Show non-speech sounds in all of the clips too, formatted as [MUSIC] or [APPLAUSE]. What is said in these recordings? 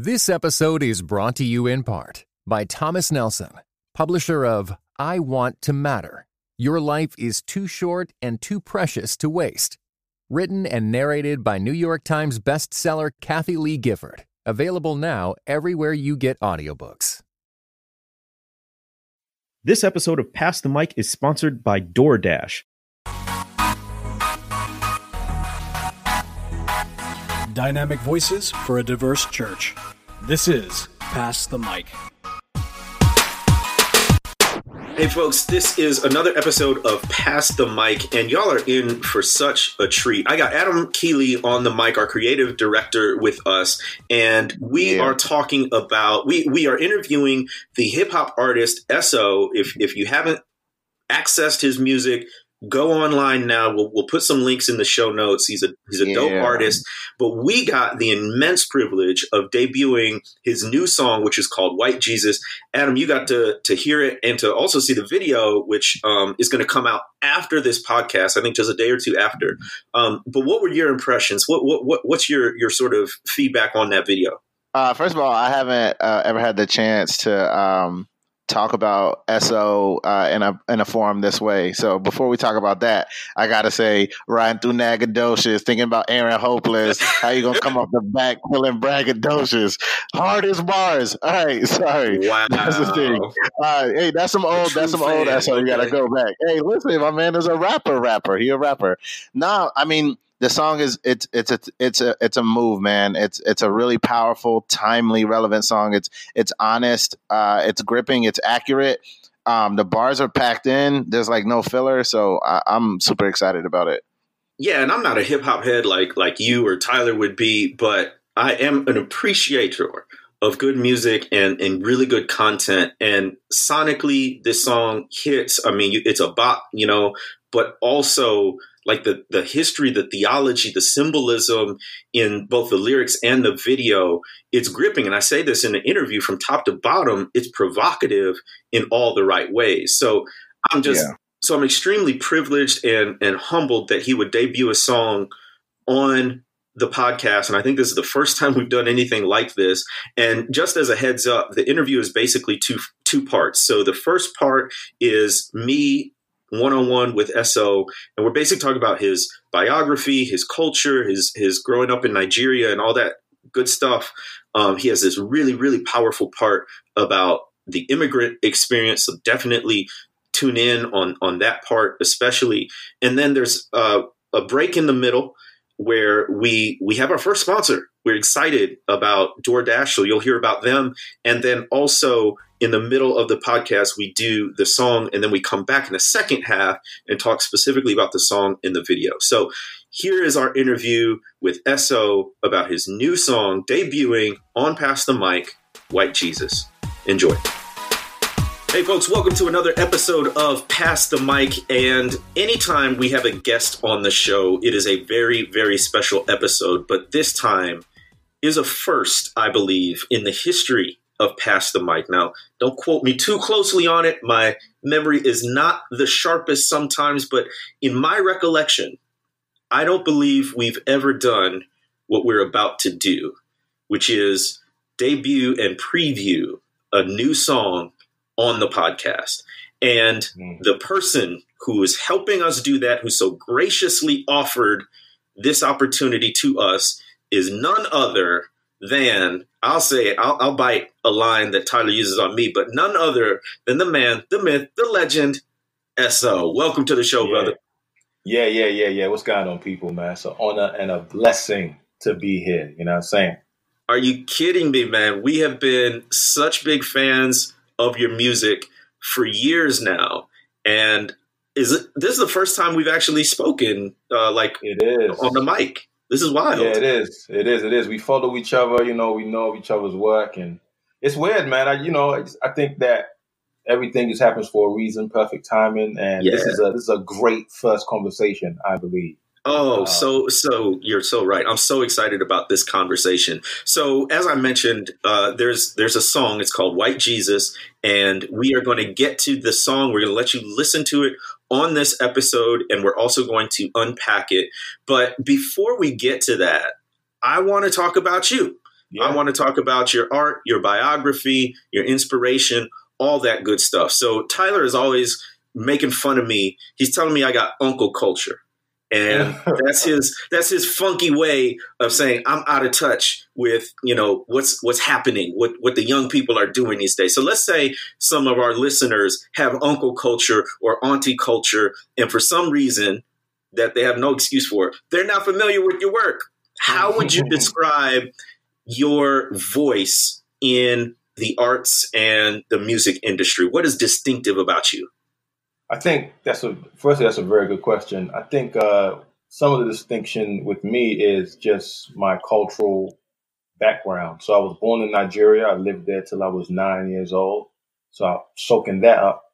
This episode is brought to you in part by Thomas Nelson, publisher of I Want to Matter. Your life is too short and too precious to waste. Written and narrated by New York Times bestseller Kathie Lee Gifford. Available now everywhere you get audiobooks. This episode of Pass the Mic is sponsored by DoorDash. Dynamic voices for a diverse church. This is Pass the Mic. Hey, folks, this is another episode of Pass the Mic, and y'all are in for such a treat. I got Adam Keeley on the mic, our creative director, with us, and we yeah. are talking about we we are interviewing the hip hop artist Eso. If if you haven't accessed his music, go online now. We'll, we'll put some links in the show notes. He's a he's a yeah. dope artist. But we got the immense privilege of debuting his new song, which is called White Jesus. Adam, you got to to hear it and to also see the video, which um, is going to come out after this podcast. I think just a day or two after. Um, but what were your impressions? What, what what what's your your sort of feedback on that video? Uh, first of all, I haven't uh, ever had the chance to um, talk about Eso uh, in a in a forum this way. So before we talk about that, I gotta say, riding through Nacogdoches, thinking about Aaron Hopeless. [LAUGHS] how you gonna come off the back feeling braggadocious? Hardest bars. All right, sorry. Wow, that's the thing. Hey, that's some old. That's some fan. old Eso. You gotta go back. Hey, listen, my man is a rapper. Rapper. He a rapper. Now, I mean the song is it's it's a it's a it's a move, man. It's it's a really powerful, timely, relevant song. It's it's honest, uh, it's gripping, it's accurate. Um, the bars are packed in. There's like no filler, so I, I'm super excited about it. Yeah, and I'm not a hip hop head like like you or Tyler would be, but I am an appreciator of good music and, and really good content. And sonically, this song hits. I mean, it's a bop, you know, but also like the the history, the theology, the symbolism in both the lyrics and the video, it's gripping. And I say this in the interview from top to bottom, it's provocative in all the right ways. So I'm just yeah. so I'm extremely privileged and and humbled that he would debut a song on the podcast, and I think this is the first time we've done anything like this. And just as a heads up, the interview is basically two two parts. So the first part is me one on one with Eso, and we're basically talking about his biography, his culture, his his growing up in Nigeria, and all that good stuff. Um, he has this really really powerful part about the immigrant experience. So definitely tune in on on that part, especially. And then there's uh, a break in the middle where we we have our first sponsor. We're excited about DoorDash, so you'll hear about them, and then also in the middle of the podcast, we do the song and then we come back in the second half and talk specifically about the song in the video. So here is our interview with Eso about his new song debuting on Pass the Mic, White Jesus. Enjoy. Hey, folks, welcome to another episode of Pass the Mic. And anytime we have a guest on the show, it is a very, very special episode. But this time is a first, I believe, in the history of Pass the Mic. Now, don't quote me too closely on it. My memory is not the sharpest sometimes, but in my recollection, I don't believe we've ever done what we're about to do, which is debut and preview a new song on the podcast. And mm. the person who is helping us do that, who so graciously offered this opportunity to us, is none other than I'll say I'll, I'll, bite a line that Tyler uses on me, but none other than the man, the myth, the legend, So. Welcome to the show, yeah. brother. Yeah, yeah, yeah, yeah. What's going on, people, man? It's an honor and a blessing to be here. You know what I'm saying? Are you kidding me, man? We have been such big fans of your music for years now, and is it, this is the first time we've actually spoken, uh, like it is on the mic. This is wild. Yeah, it is. It is. It is. We follow each other. You know, we know each other's work, and it's weird, man. I, you know, I, I think that everything just happens for a reason, perfect timing, and yeah. this is a this is a great first conversation, I believe. Oh, uh, so so you're so right. I'm so excited about this conversation. So as I mentioned, uh, there's there's a song. It's called White Jesus, and we are going to get to the song. We're going to let you listen to it on this episode, and we're also going to unpack it. But before we get to that, I want to talk about you. Yeah. I want to talk about your art, your biography, your inspiration, all that good stuff. So Tyler is always making fun of me. He's telling me I got uncle culture. And [LAUGHS] that's his that's his funky way of saying I'm out of touch with, you know, what's what's happening, what what the young people are doing these days. So let's say some of our listeners have uncle culture or auntie culture, and for some reason that they have no excuse for, they're not familiar with your work. How would you [LAUGHS] describe your voice in the arts and the music industry? What is distinctive about you? I think that's a firstly that's a very good question. I think uh, some of the distinction with me is just my cultural background. So I was born in Nigeria. I lived there till I was nine years old. So I'm soaking that up.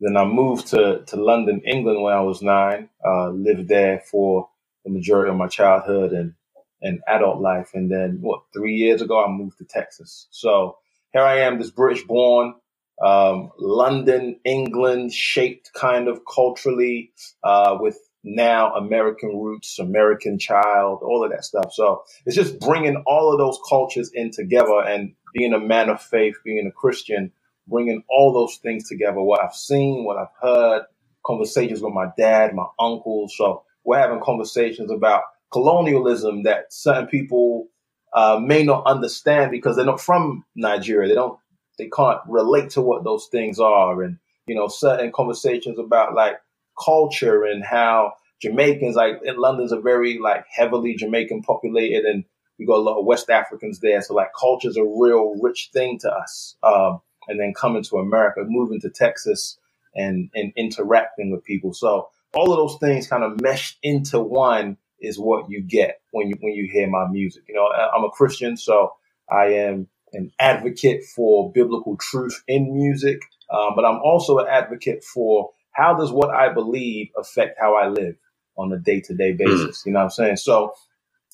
Then I moved to, to London, England when I was nine. Uh, lived there for the majority of my childhood and, and adult life. And then what, three years ago, I moved to Texas. So here I am, this British born, um, London, England shaped kind of culturally, uh, with now American roots, American child, all of that stuff. So it's just bringing all of those cultures in together and being a man of faith, being a Christian, bringing all those things together. What I've seen, what I've heard, conversations with my dad, my uncles. So we're having conversations about colonialism that certain people uh, may not understand because they're not from Nigeria. They don't they can't relate to what those things are. And you know certain conversations about like culture and how Jamaicans like in London's a very like heavily Jamaican populated and we got a lot of West Africans there. So like culture's a real rich thing to us um, and then coming to America moving to Texas and and interacting with people. So all of those things kind of meshed into one is what you get when you when you hear my music. You know I'm a Christian so I am an advocate for biblical truth in music, um, but I'm also an advocate for how does what I believe affect how I live on a day to day basis. Mm. You know what I'm saying? So,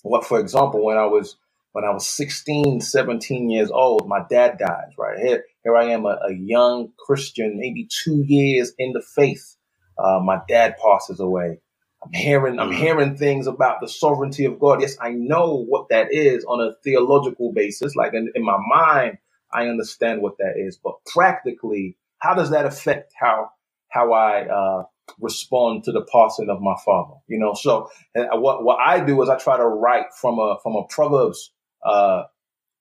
what, for example, when I was when I was 16, 17 years old, my dad dies. Right here, here I am, a, a young Christian, maybe two years in the faith. Uh, my dad passes away. I'm hearing, I'm mm-hmm. hearing things about the sovereignty of God. Yes, I know what that is on a theological basis. Like in, in my mind, I understand what that is, but practically, how does that affect how how I uh, respond to the passing of my father? You know, so what what I do is I try to write from a from a Proverbs uh,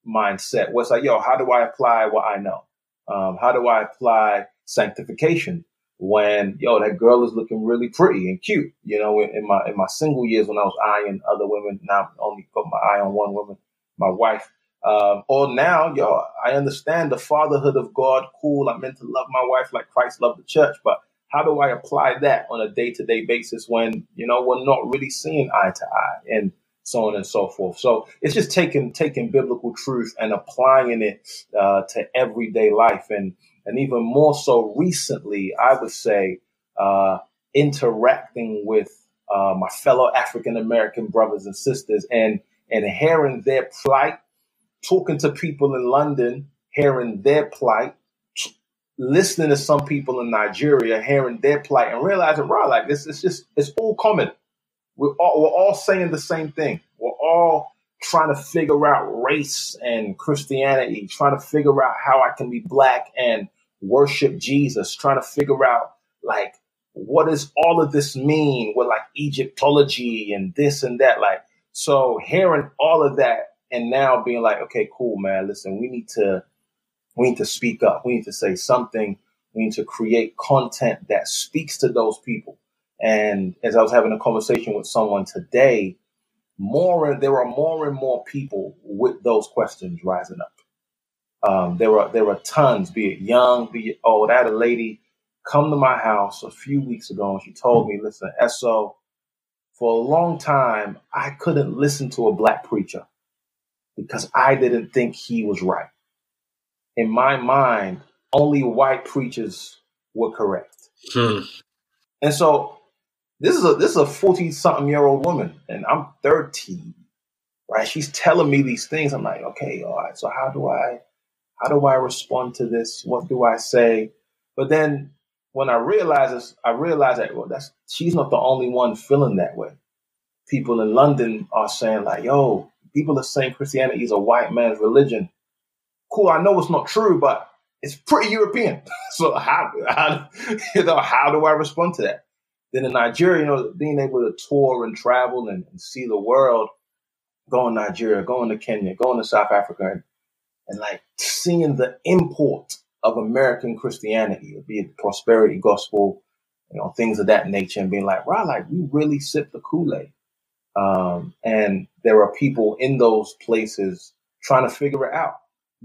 mindset. What's like, yo, how do I apply what I know? Um, how do I apply sanctification? When yo that girl is looking really pretty and cute. You know, in, in my in my single years when I was eyeing other women, now I'm only put my eye on one woman, my wife. Um, or now, yo, I understand the fatherhood of God. Cool, I'm meant to love my wife like Christ loved the church, but how do I apply that on a day to day basis when you know we're not really seeing eye to eye and so on and so forth. So it's just taking taking biblical truth and applying it uh, to everyday life and and even more so recently, I would say, uh, interacting with uh, my fellow African American brothers and sisters and and hearing their plight, talking to people in London, hearing their plight, listening to some people in Nigeria, hearing their plight, and realizing, right, like this, it's just it's all common. We're all we're all saying the same thing. We're all trying to figure out race and Christianity, trying to figure out how I can be black and worship Jesus, trying to figure out like what does all of this mean with like Egyptology and this and that. Like, so hearing all of that and now being like, okay, cool, man, listen, we need to we need to speak up. We need to say something. We need to create content that speaks to those people. And as I was having a conversation with someone today, more and there are more and more people with those questions rising up. Um, there were there were tons, be it young, be it old. I had a lady come to my house a few weeks ago, and she told me, "Listen, So, for a long time, I couldn't listen to a black preacher because I didn't think he was right. In my mind, only white preachers were correct. Hmm. And so, this is a this is a forty something year old woman, and I'm thirty. Right? She's telling me these things. I'm like, okay, all right. So how do I how do I respond to this? What do I say? But then when I realize this, I realize that well, that's she's not the only one feeling that way. People in London are saying like, "Yo, people are saying Christianity is a white man's religion. Cool, I know it's not true, but it's pretty European. [LAUGHS] So how, how you know how do I respond to that? Then in Nigeria, you know, being able to tour and travel and, and see the world, going to Nigeria, going to Kenya, going to South Africa, and, and like seeing the import of American Christianity, be it prosperity gospel, you know, things of that nature, and being like, wow, like we really sip the Kool Aid. Um, and there are people in those places trying to figure it out,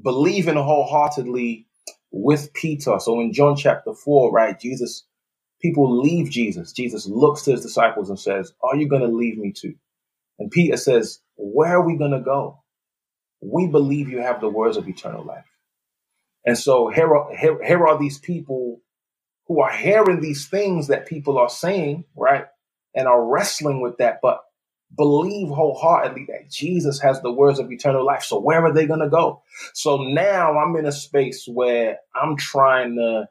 believing wholeheartedly with Peter. So in John chapter four, right, Jesus, people leave Jesus. Jesus looks to his disciples and says, Are you going to leave me too? And Peter says, Where are we going to go? We believe you have the words of eternal life. And so here are, here, here are these people who are hearing these things that people are saying, right? And are wrestling with that, but believe wholeheartedly that Jesus has the words of eternal life. So where are they going to go? So now I'm in a space where I'm trying to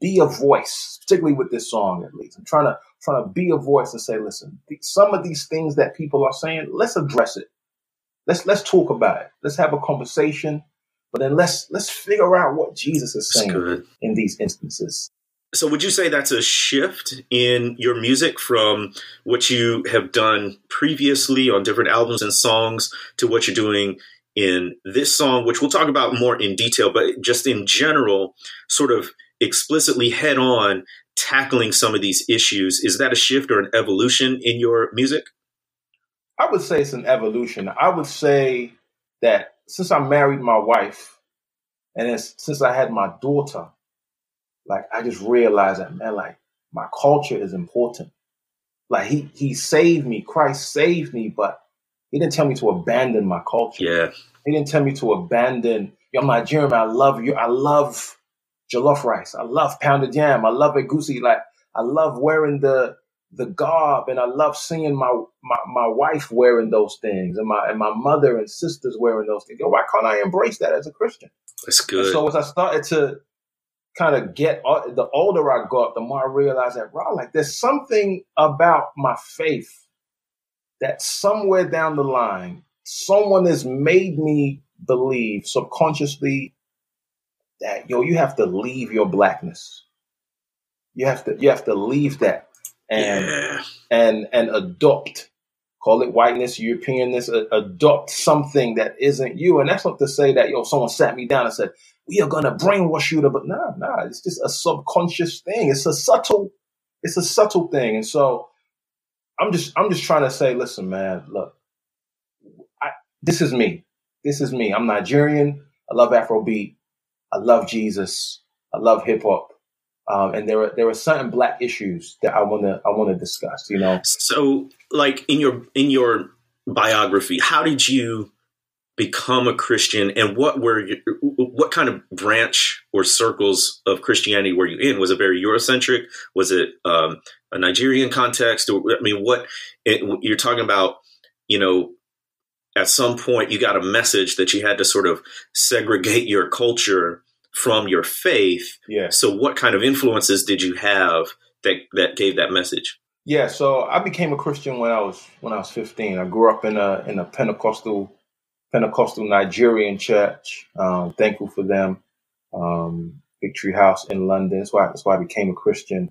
be a voice, particularly with this song at least. I'm trying to trying to be a voice and say, listen, some of these things that people are saying, let's address it. Let's let's talk about it. Let's have a conversation. But then let's let's figure out what Jesus is saying in these instances. So, would you say that's a shift in your music from what you have done previously on different albums and songs to what you're doing in this song, which we'll talk about more in detail, but just in general, sort of explicitly head on tackling some of these issues? Is that a shift or an evolution in your music? I would say it's an evolution. I would say that since I married my wife and since I had my daughter, like I just realized that man, like my culture is important. Like he he saved me, Christ saved me, but he didn't tell me to abandon my culture. Yeah. He didn't tell me to abandon. Yo, I'm Nigerian. I love you. I love jollof rice. I love pounded yam. I love egusi. Like I love wearing the the garb, and I love seeing my, my my wife wearing those things, and my and my mother and sisters wearing those things. Yo, why can't I embrace that as a Christian? That's good. And so as I started to kind of get uh, the older I got, the more I realized that, bro, like there's something about my faith that somewhere down the line, someone has made me believe subconsciously that yo, you have to leave your blackness. You have to you have to leave that and yeah. and and adopt call it whiteness, Europeanness, adopt something that isn't you. And that's not to say that, yo, someone sat me down and said, we are going to brainwash you to, but nah, nah, it's just a subconscious thing. It's a subtle, it's a subtle thing. And so I'm just, I'm just trying to say, listen, man, look, I, this is me. This is me. I'm Nigerian. I love Afrobeat. I love Jesus. I love hip hop. Um, and there are there are certain black issues that I want to I want to discuss. You know, so like in your in your biography, how did you become a Christian, and what were you, what kind of branch or circles of Christianity were you in? Was it very Eurocentric? Was it um, a Nigerian context? Or I mean, what it, you're talking about? You know, at some point you got a message that you had to sort of segregate your culture from your faith. Yeah. So what kind of influences did you have that that gave that message? Yeah, so I became a Christian when I was when I was 15. I grew up in a in a Pentecostal Pentecostal Nigerian church. Um, thankful for them. Um, Victory House in London. That's why that's why I became a Christian.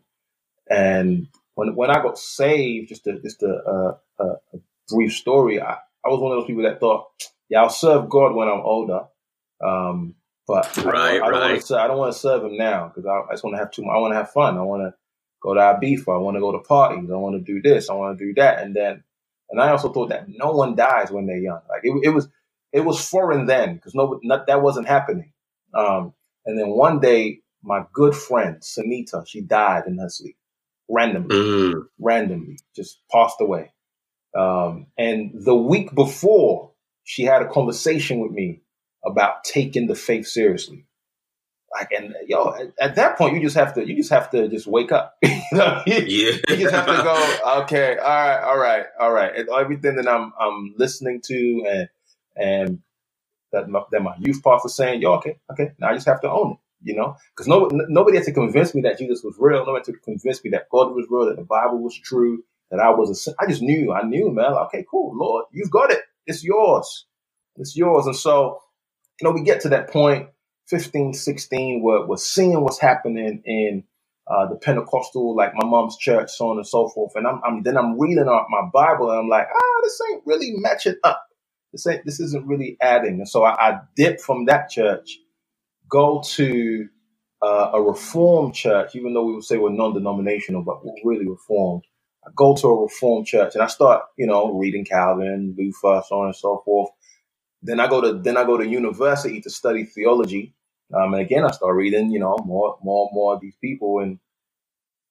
And when when I got saved, just a just a, a, a brief story. I, I was one of those people that thought, yeah, I'll serve God when I'm older. Um, but right, I, don't, I don't want to. I don't want to serve him now because I, I, just want to have too. I want to have fun. I want to go to Ibiza. I want to go to parties. I want to do this. I want to do that. And then, and I also thought that no one dies when they're young. Like it, it was, it was foreign then because no, not, that wasn't happening. Um, and then one day, my good friend Sunita, she died in her sleep randomly, mm. randomly, just passed away. Um, and the week before, she had a conversation with me about taking the faith seriously. Like, and yo, at, at, that point, you just have to, you just have to just wake up. [LAUGHS] you know? yeah. You just have to go, okay, all right, all right, all right. And everything that I'm, I'm listening to and, and that my, that my youth pastor saying, yo, okay, okay, now I just have to own it. You know, because no, nobody had to convince me that Jesus was real. Nobody had to convince me that God was real, that the Bible was true, that I was a. I just knew, I knew, man. Okay, cool, Lord, you've got it. it's yours. It's yours. And so, you know, we get to that point, 15, 16, where we're seeing what's happening in uh, the Pentecostal, like my mom's church, so on and so forth. And I'm, I'm then I'm reading out my Bible and I'm like, ah, this ain't really matching up. This ain't this isn't really adding. And so I, I dip from that church, go to uh, a reformed church, even though we would say we're non-denominational, but we're really reformed. I go to a reformed church and I start, you know, reading Calvin, Luther, so on and so forth. Then I go to then I go to university to study theology. Um, and again, I start reading, you know, more, more, more of these people, and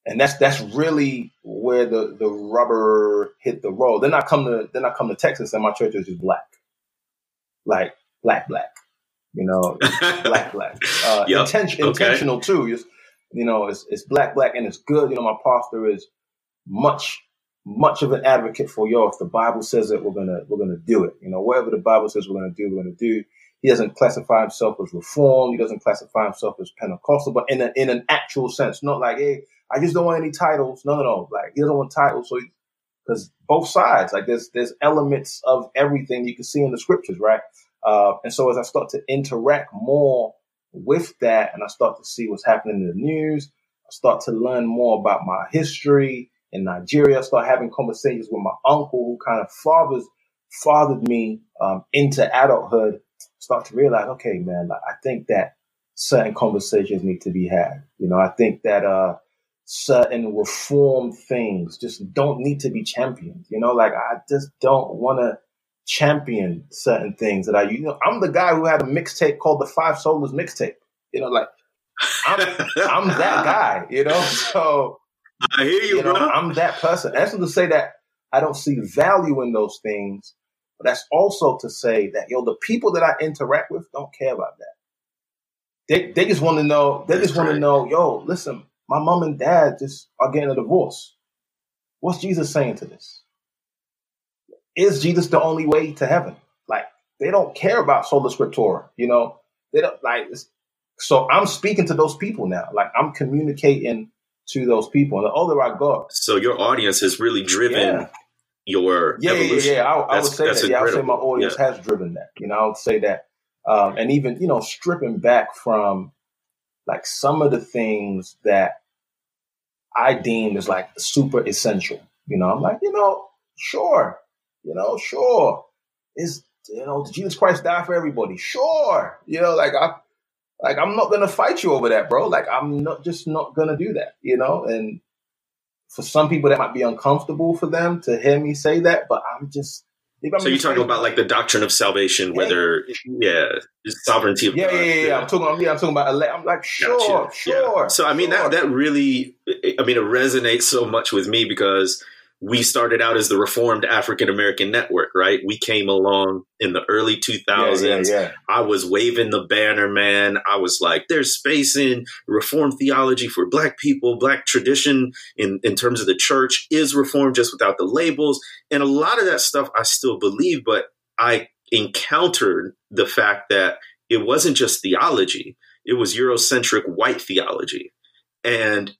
and that's that's really where the the rubber hit the road. Then I come to then I come to Texas, and my church is just black, like black, black, you know, [LAUGHS] black, black, uh, yep. intention, okay. intentional too. It's, you know, it's it's black, black, and it's good. You know, my pastor is much much of an advocate for yo. If the Bible says it, we're gonna we're gonna do it. You know, whatever the Bible says we're gonna do, we're gonna do. He doesn't classify himself as reform. He doesn't classify himself as Pentecostal, but in a, in an actual sense, not like hey, I just don't want any titles. No, no, no. Like he doesn't want titles, so because both sides, like there's there's elements of everything you can see in the scriptures, right? Uh, and so as I start to interact more with that, and I start to see what's happening in the news, I start to learn more about my history in Nigeria. I start having conversations with my uncle, who kind of fathers fathered me um, into adulthood. Start to realize, okay, man, like, I think that certain conversations need to be had. You know, I think that uh, certain reform things just don't need to be championed. You know, like I just don't want to champion certain things that I, you know, I'm the guy who had a mixtape called the Five Solas mixtape. You know, like I'm, I'm that guy. You know, [LAUGHS] so I hear you, you know, bro. I'm that person. That's not to say that I don't see value in those things, but that's also to say that yo, the people that I interact with don't care about that. They they just want to know. They just want to know. Yo, listen, my mom and dad just are getting a divorce. What's Jesus saying to this? Is Jesus the only way to heaven? Like they don't care about sola scriptura, you know. They don't like. So I'm speaking to those people now. Like I'm communicating to those people. And the older I go, so your audience has really driven yeah. your yeah, evolution. yeah, yeah. I, I would say that. Yeah, I would say my audience yeah. has driven that. You know, I would say that, um, and even you know, stripping back from like some of the things that I deem as like super essential. You know, I'm like, you know, sure, you know, sure, is you know, Jesus Christ died for everybody? Sure, you know, like I like I'm not gonna fight you over that, bro. Like I'm not just not gonna do that, you know. And for some people, that might be uncomfortable for them to hear me say that, but I'm just. so you're talking about like the doctrine of salvation, whether yeah, sovereignty of yeah, God. Yeah, yeah, yeah. I'm talking. About, yeah, I'm talking about. I'm like, sure, gotcha. sure. Yeah. So I mean sure. that that really, I mean, it resonates so much with me because we started out as the Reformed African American Network, right? We came along in the early 2000s. Yeah, yeah, yeah. I was waving the banner, man. I was like, there's space in Reformed theology for Black people. Black tradition in, in terms of the church is Reformed just without the labels. And a lot of that stuff I still believe, but I encountered the fact that it wasn't just theology, it was Eurocentric white theology. And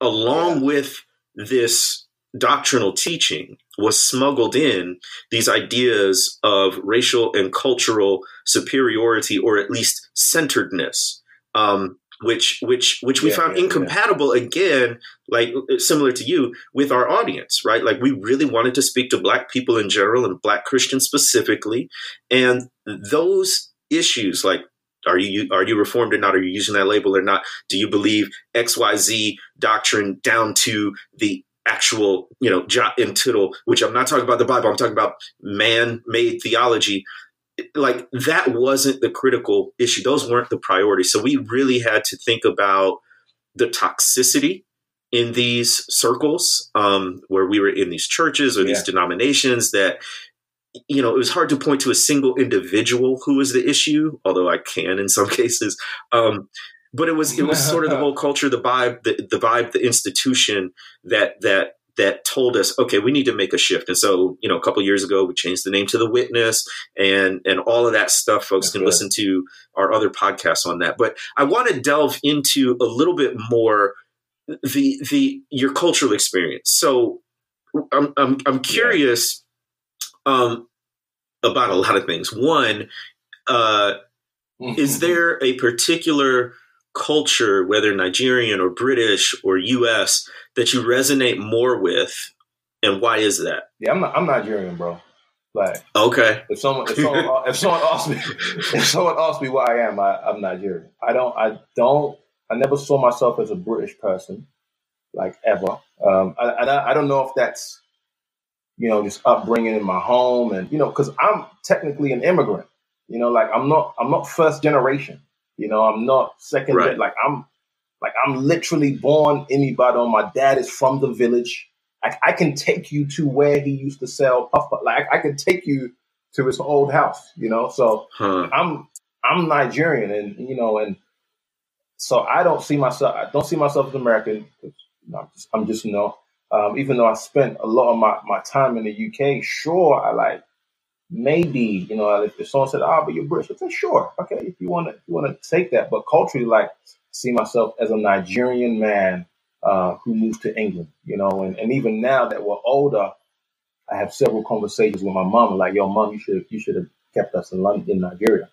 along with this doctrinal teaching was smuggled in these ideas of racial and cultural superiority or at least centeredness um, which which which we yeah, found yeah, incompatible yeah. again like similar to you with our audience right like we really wanted to speak to black people in general and black christians specifically and those issues like are you are you reformed or not? Are you using that label or not? Do you believe X Y Z doctrine down to the actual, you know, jot and tittle, which I'm not talking about the Bible, I'm talking about man made theology. Like that wasn't the critical issue. Those weren't the priorities. So we really had to think about the toxicity in these circles um, where we were in these churches or these yeah. denominations that you know, it was hard to point to a single individual who was the issue, although I can in some [LAUGHS] cases. Um, but it was it was sort of the [LAUGHS] whole culture, the vibe, the, the vibe, the institution that that that told us, okay, we need to make a shift. And so, you know, a couple years ago, we changed the name to the Witness, and and all of that stuff. Folks That's can good. listen to our other podcasts on that. But I want to delve into a little bit more the the your cultural experience. So I'm I'm, I'm curious. Yeah. Um, about a lot of things. One, uh, is [LAUGHS] there a particular culture, whether Nigerian or British or U.S., that you resonate more with, and why is that? Yeah, I'm not, I'm Nigerian, bro. Like, okay, if someone if someone [LAUGHS] if someone asks me if someone asks me why I am, I, I'm Nigerian. I don't I don't I never saw myself as a British person, like ever. Um, I, I, I don't know if that's you know just upbringing in my home, and you know because I'm technically an immigrant. You know, like I'm not I'm not first generation. You know, I'm not second. Right. Like I'm like I'm literally born Ibadan. My dad is from the village. I, I can take you to where he used to sell puff. Like I can take you to his old house. You know, so huh. I'm I'm Nigerian, and you know, and so I don't see myself. I don't see myself as American. I'm, just, I'm just you know. Um, even though I spent a lot of my, my time in the UK, sure, I like maybe you know if, if someone said, "Ah, oh, but you're British," I say, "Sure, okay, if you want to, you want to take that." But culturally, like, see myself as a Nigerian man uh, who moved to England, you know, and, and even now that we're older, I have several conversations with my mom, like, "Yo, mom, you should you should have kept us in London, in Nigeria.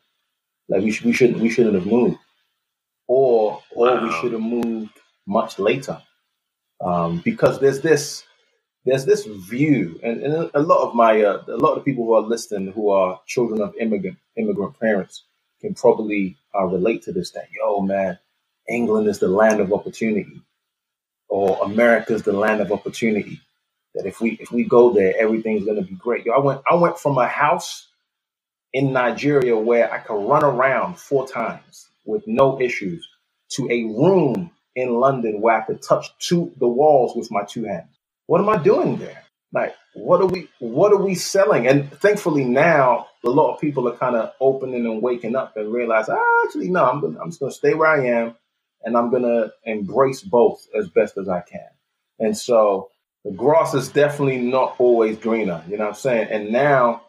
Like, we should we shouldn't we shouldn't have moved, or or wow. we should have moved much later, um, because there's this." There's this view, and, and a lot of my uh, a lot of people who are listening who are children of immigrant immigrant parents can probably uh, relate to this. That yo man, England is the land of opportunity, or America is the land of opportunity. That if we if we go there, everything's gonna be great. Yo, I went I went from a house in Nigeria where I could run around four times with no issues to a room in London where I could touch two the walls with my two hands what am I doing there? Like, what are we what are we selling? And thankfully now a lot of people are kind of opening and waking up and realize, ah, actually, no, I'm gonna, I'm just gonna stay where I am and I'm gonna embrace both as best as I can. And so the grass is definitely not always greener, you know what I'm saying? And now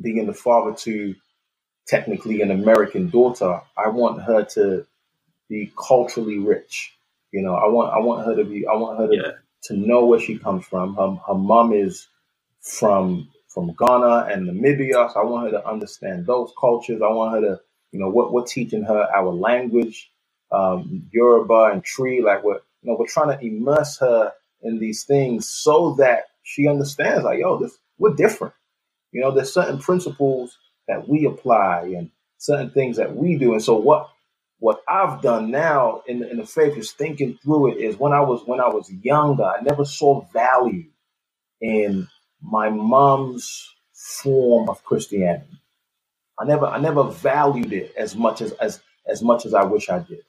being the father to technically an American daughter, I want her to be culturally rich. You know, I want I want her to be I want her to yeah to know where she comes from. Her, her mom is from from Ghana and Namibia, so I want her to understand those cultures. I want her to, you know, what we're teaching her our language, um, Yoruba and Twi, Like we're, you know, we're trying to immerse her in these things so that she understands, like, yo, this we're different. You know, there's certain principles that we apply and certain things that we do. And so what what I've done now in the, in the faith is thinking through it is when I was when I was younger, I never saw value in my mom's form of Christianity. I never I never valued it as much as as as much as I wish I did.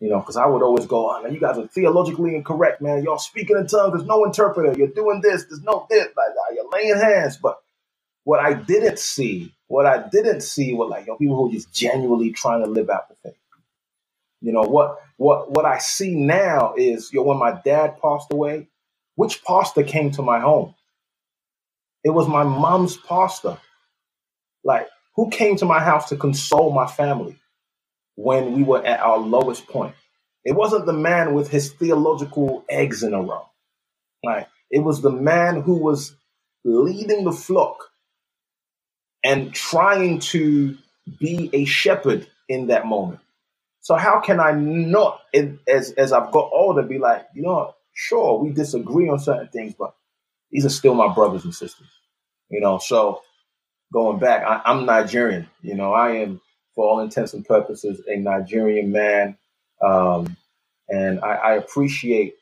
You know, because I would always go, oh, you guys are theologically incorrect, man. Y'all speaking in tongues. There's no interpreter. You're doing this. There's no this. Like, you're laying hands. But what I didn't see, what I didn't see were like, yo, people who are just genuinely trying to live out the faith. You know what what what I see now is you know, when my dad passed away, which pastor came to my home? It was my mom's pastor. Like who came to my house to console my family when we were at our lowest point? It wasn't the man with his theological eggs in a row. Like it was the man who was leading the flock and trying to be a shepherd in that moment. So how can I not, as as I've got older, be like, you know, sure, we disagree on certain things, but these are still my brothers and sisters. You know, so going back, I, am Nigerian. You know, I am, for all intents and purposes, a Nigerian man, um, and I, I, appreciate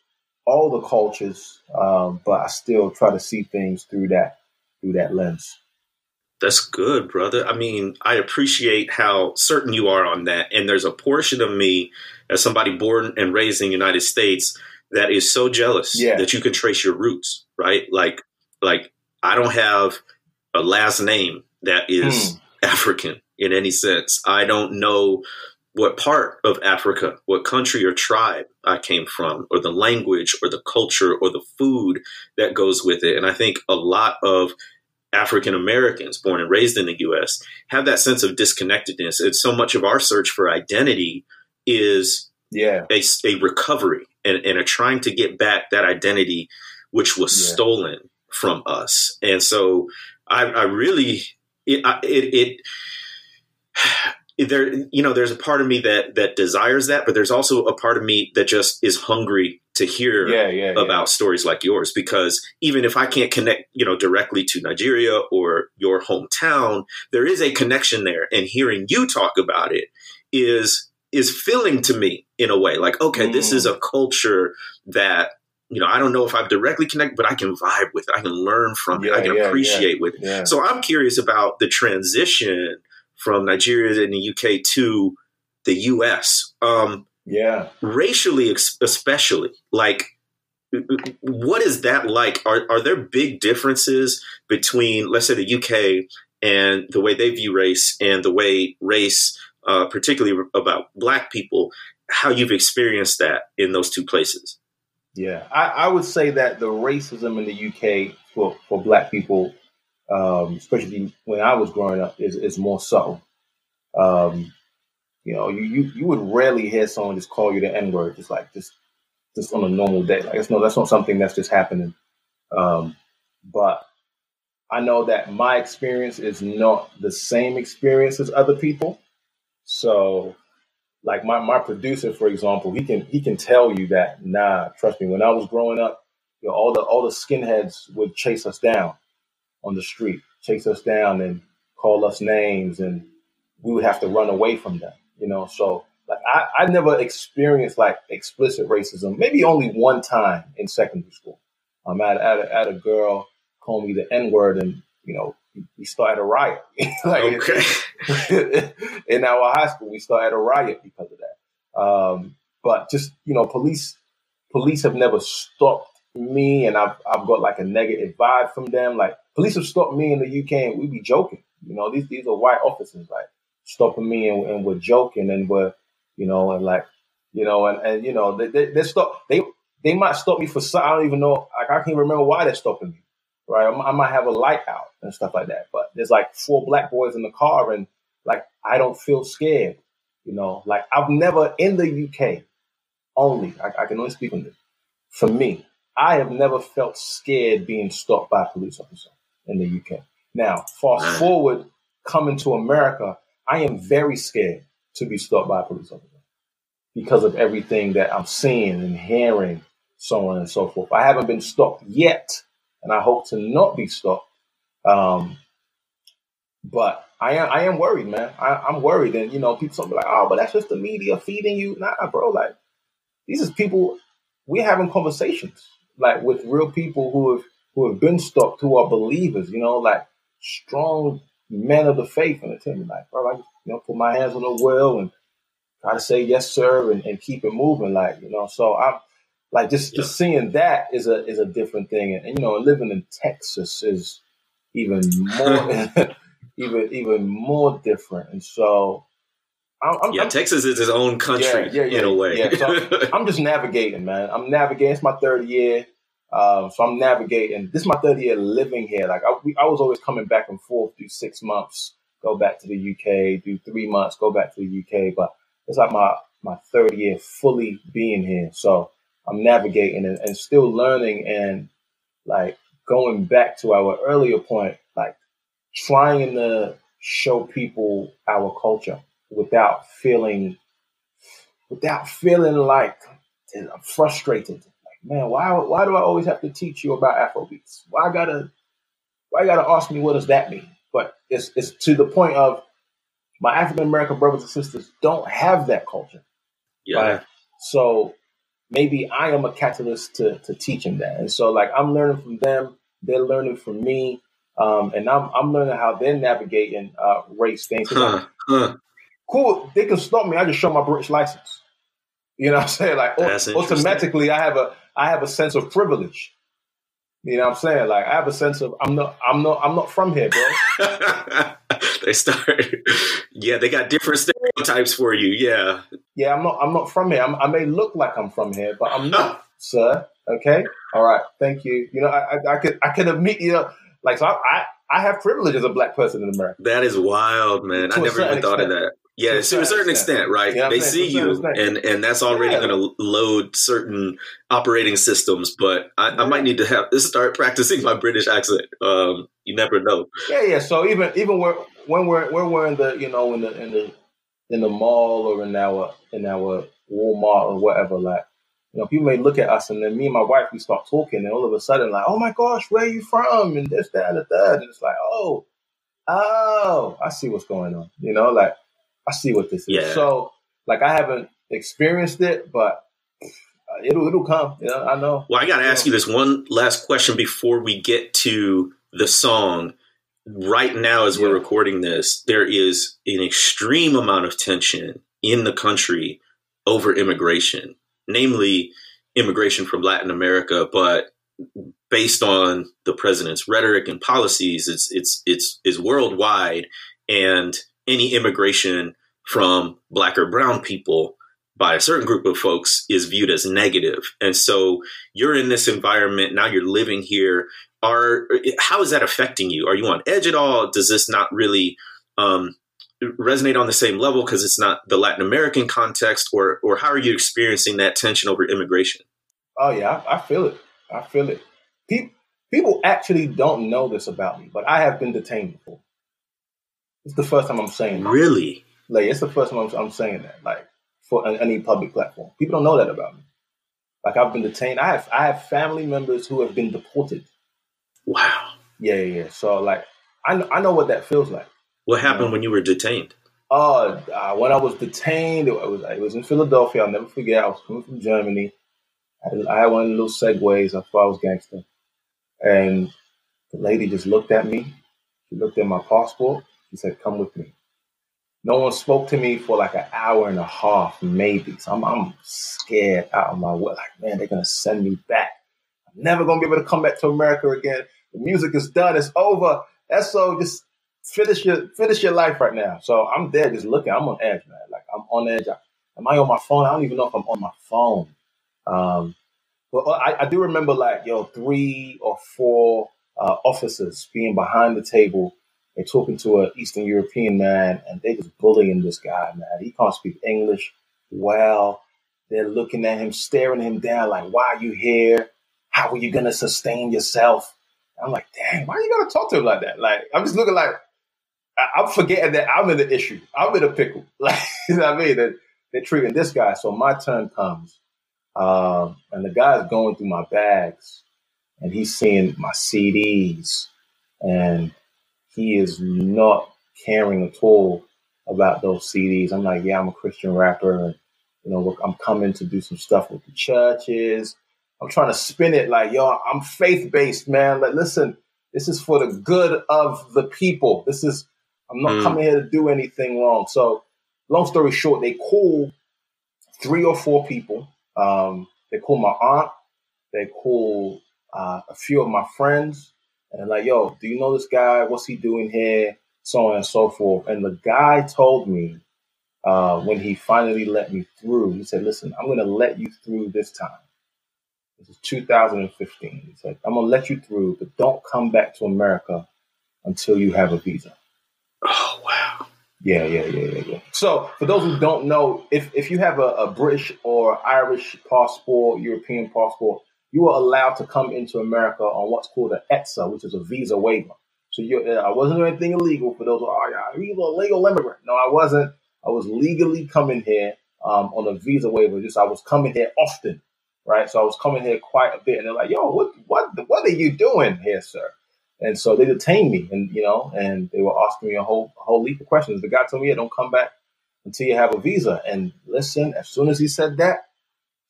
all the cultures, um, but I still try to see things through that through that lens. That's good, brother. I mean, I appreciate how certain you are on that. And there's a portion of me, as somebody born and raised in the United States, that is so jealous yeah. that you can trace your roots, right? Like, like I don't have a last name that is mm. African in any sense. I don't know what part of Africa, what country or tribe I came from, or the language or the culture or the food that goes with it. And I think a lot of African Americans born and raised in the US have that sense of disconnectedness. And so much of our search for identity is yeah. a, a recovery and, and a trying to get back that identity which was yeah. stolen from us. And so I, I really it, it, it there you know there's a part of me that that desires that but there's also a part of me that just is hungry to hear yeah, yeah, about yeah. stories like yours because even if I can't connect you know directly to Nigeria or your hometown there is a connection there and hearing you talk about it is is filling to me in a way like okay mm. this is a culture that you know, I don't know if I've directly connected, but I can vibe with it. I can learn from yeah, it. I can yeah, appreciate yeah, with it. So I'm curious about the transition from Nigeria and the UK to the US. Um, yeah. Racially, especially, like, what is that like? Are, are there big differences between, let's say, the UK and the way they view race and the way race, uh, particularly about Black people, how you've experienced that in those two places? Yeah, I, I, would say that the racism in the UK for, for black people, um, especially when I was growing up, is, is more so. Um, you know, you, you, you would rarely hear someone just call you the N word, just like just just on a normal day. Like it's no, that's not something that's just happening. Um, but I know that my experience is not the same experience as other people. So like my, my producer, for example, he can he can tell you that, nah, trust me, when I was growing up, you know, all the all the skinheads would chase us down on the street, chase us down and call us names and we would have to run away from them, you know. So like I, I never experienced like explicit racism, maybe only one time in secondary school. Um, I had, I had, a, I had a girl call me the N word and, you know, we started a riot. [LAUGHS] like, okay. [LAUGHS] in our high school, we started a riot because of that. Um, but just you know, police police have never stopped me, and I've I've got like a negative vibe from them. Like police have stopped me in the UK, and we be joking. You know, these these are white officers like stopping me, and, and we're joking, and we're you know, and like you know, and, and you know, they they, they stop they they might stop me for something. I don't even know. Like I can't remember why they're stopping me right? I might have a light out and stuff like that. But there's like four black boys in the car, and like I don't feel scared. You know, like I've never in the UK only. I, I can only speak on this. For me, I have never felt scared being stopped by a police officer in the UK. Now, fast forward, coming to America, I am very scared to be stopped by a police officer because of everything that I'm seeing and hearing, so on and so forth. I haven't been stopped yet and I hope to not be stopped. Um, but I am I am worried, man. I, am worried, and you know, people be like, "Oh, but that's just the media feeding you." Nah, bro. Like these is people we're having conversations like with real people who have who have been stopped, who are believers. You know, like strong men of the faith, and tell me like, bro, I you know put my hands on the wheel and try to say yes, sir, and, and keep it moving. Like you know, so I'm like just just seeing that is a is a different thing, and, and you know, living in Texas is even more [LAUGHS] even even more different. And so, I'm, yeah, I'm, Texas is its own country yeah, yeah, yeah, in a way. yeah, so [LAUGHS] I'm just navigating, man. I'm navigating. It's my third year, um, so I'm navigating. This is my third year living here. Like I, I was always coming back and forth, do six months, go back to the UK, do three months, go back to the UK. But it's like my my third year fully being here. So I'm navigating and, and still learning and like going back to our earlier point, like trying to show people our culture without feeling without feeling like frustrated. Like, man, why why do I always have to teach you about Afrobeats? Why I gotta why you gotta ask me what does that mean? But it's it's to the point of my African American brothers and sisters don't have that culture. Yeah. Right? So maybe I am a catalyst to to teach them that. And so like I'm learning from them, they're learning from me, um, and I'm I'm learning how they're navigating uh, race things. Huh, huh. Cool, they can stop me. I just show my British license. You know what I'm saying? Like automatically, I have a I have a sense of privilege. You know what I'm saying? Like I have a sense of I'm not I'm not I'm not from here, bro. [LAUGHS] they start Yeah, they got different stereotypes for you. Yeah. Yeah, I'm not I'm not from here. I'm, i may look like I'm from here, but I'm not, [LAUGHS] sir. Okay? All right. Thank you. You know, I, I, I could I could admit, you know, like so I, I I have privilege as a black person in America. That is wild, man. I never even thought extent. of that. Yeah, to, to a certain extent, extent right? You know they see you, and and that's already yeah. going to load certain operating systems. But I, yeah. I, might need to have [LAUGHS] start practicing my British accent. Um, you never know. Yeah, yeah. So even even when when we're when we're in the you know in the in the in the mall or in our in our Walmart or whatever, like you know, people may look at us and then me and my wife, we start talking and all of a sudden like, oh my gosh, where are you from? And this, that, and the third. And it's like, oh, oh, I see what's going on. You know, like I see what this is. Yeah. So like I haven't experienced it, but it'll it'll come. Know, I know. Well, I got to ask you this one last question before we get to the song. Right now, as yeah. we're recording this, there is an extreme amount of tension in the country over immigration, namely immigration from Latin America. But based on the president's rhetoric and policies, it's it's it's is worldwide, and any immigration from black or brown people by a certain group of folks is viewed as negative. And so you're in this environment now. You're living here. Are how is that affecting you? Are you on edge at all? Does this not really um, resonate on the same level because it's not the Latin American context, or or how are you experiencing that tension over immigration? Oh yeah, I, I feel it. I feel it. People people actually don't know this about me, but I have been detained before. It's the first time I'm saying. Really? Like it's the first time I'm, I'm saying that. Like for any public platform, people don't know that about me. Like I've been detained. I have I have family members who have been deported. Wow. Yeah, yeah. So like I know, I know what that feels like. What happened you know? when you were detained? Uh, uh, when I was detained, it was it was in Philadelphia. I'll never forget. I was coming from Germany. I, I had one of those segways. I thought I was gangster, and the lady just looked at me. She looked at my passport. She said, "Come with me." No one spoke to me for like an hour and a half, maybe. So I'm, I'm scared out of my way. Like, man, they're gonna send me back. I'm never gonna be able to come back to America again. The music is done. It's over. That's so just finish your finish your life right now. So I'm there just looking. I'm on edge, man. Like I'm on edge. I, am I on my phone? I don't even know if I'm on my phone. Um, but I, I do remember like yo, three or four uh, officers being behind the table they're talking to an Eastern European man and they just bullying this guy, man. He can't speak English well. They're looking at him, staring him down like, why are you here? How are you to sustain yourself? I'm like, dang, why are you to talk to him like that? Like, I'm just looking like, I- am forgetting that I'm in the issue. I'm in a pickle. [LAUGHS] Like, you know what I mean? They're, they're treating this guy. So my turn comes. Um, and the guy's going through my bags and he's seeing my CDs and he is not caring at all about those CDs. I'm like, yeah, I'm a Christian rapper, and you know, look, I'm coming to do some stuff with the churches. I'm trying to spin it like, yo, I'm faith based, man. Like, listen, this is for the good of the people. This is, I'm not mm. coming here to do anything wrong. So, long story short, they call three or four people. Um, they call my aunt. They call uh, a few of my friends and like, yo, do you know this guy? What's he doing here? So on and so forth. And the guy told me uh, when he finally let me through, he said, listen, I'm going to let you through this time. This is 2015. He said, I'm going to let you through, but don't come back to America until you have a visa. Oh, wow. Yeah, yeah, yeah, yeah, yeah. So, for those who don't know, if, if you have a, a British or Irish passport, European passport, you were allowed to come into America on what's called an ESTA, which is a visa waiver. So you, uh, I wasn't doing anything illegal for those. Oh, yeah, he's a legal immigrant. No, I wasn't. I was legally coming here um, on a visa waiver. Just I was coming here often, right? So I was coming here quite a bit, and they're like, "Yo, what, what, what are you doing here, sir?" And so they detained me, and you know, and they were asking me a whole, a whole heap of questions. The guy told me, "Yeah, don't come back until you have a visa." And listen, as soon as he said that,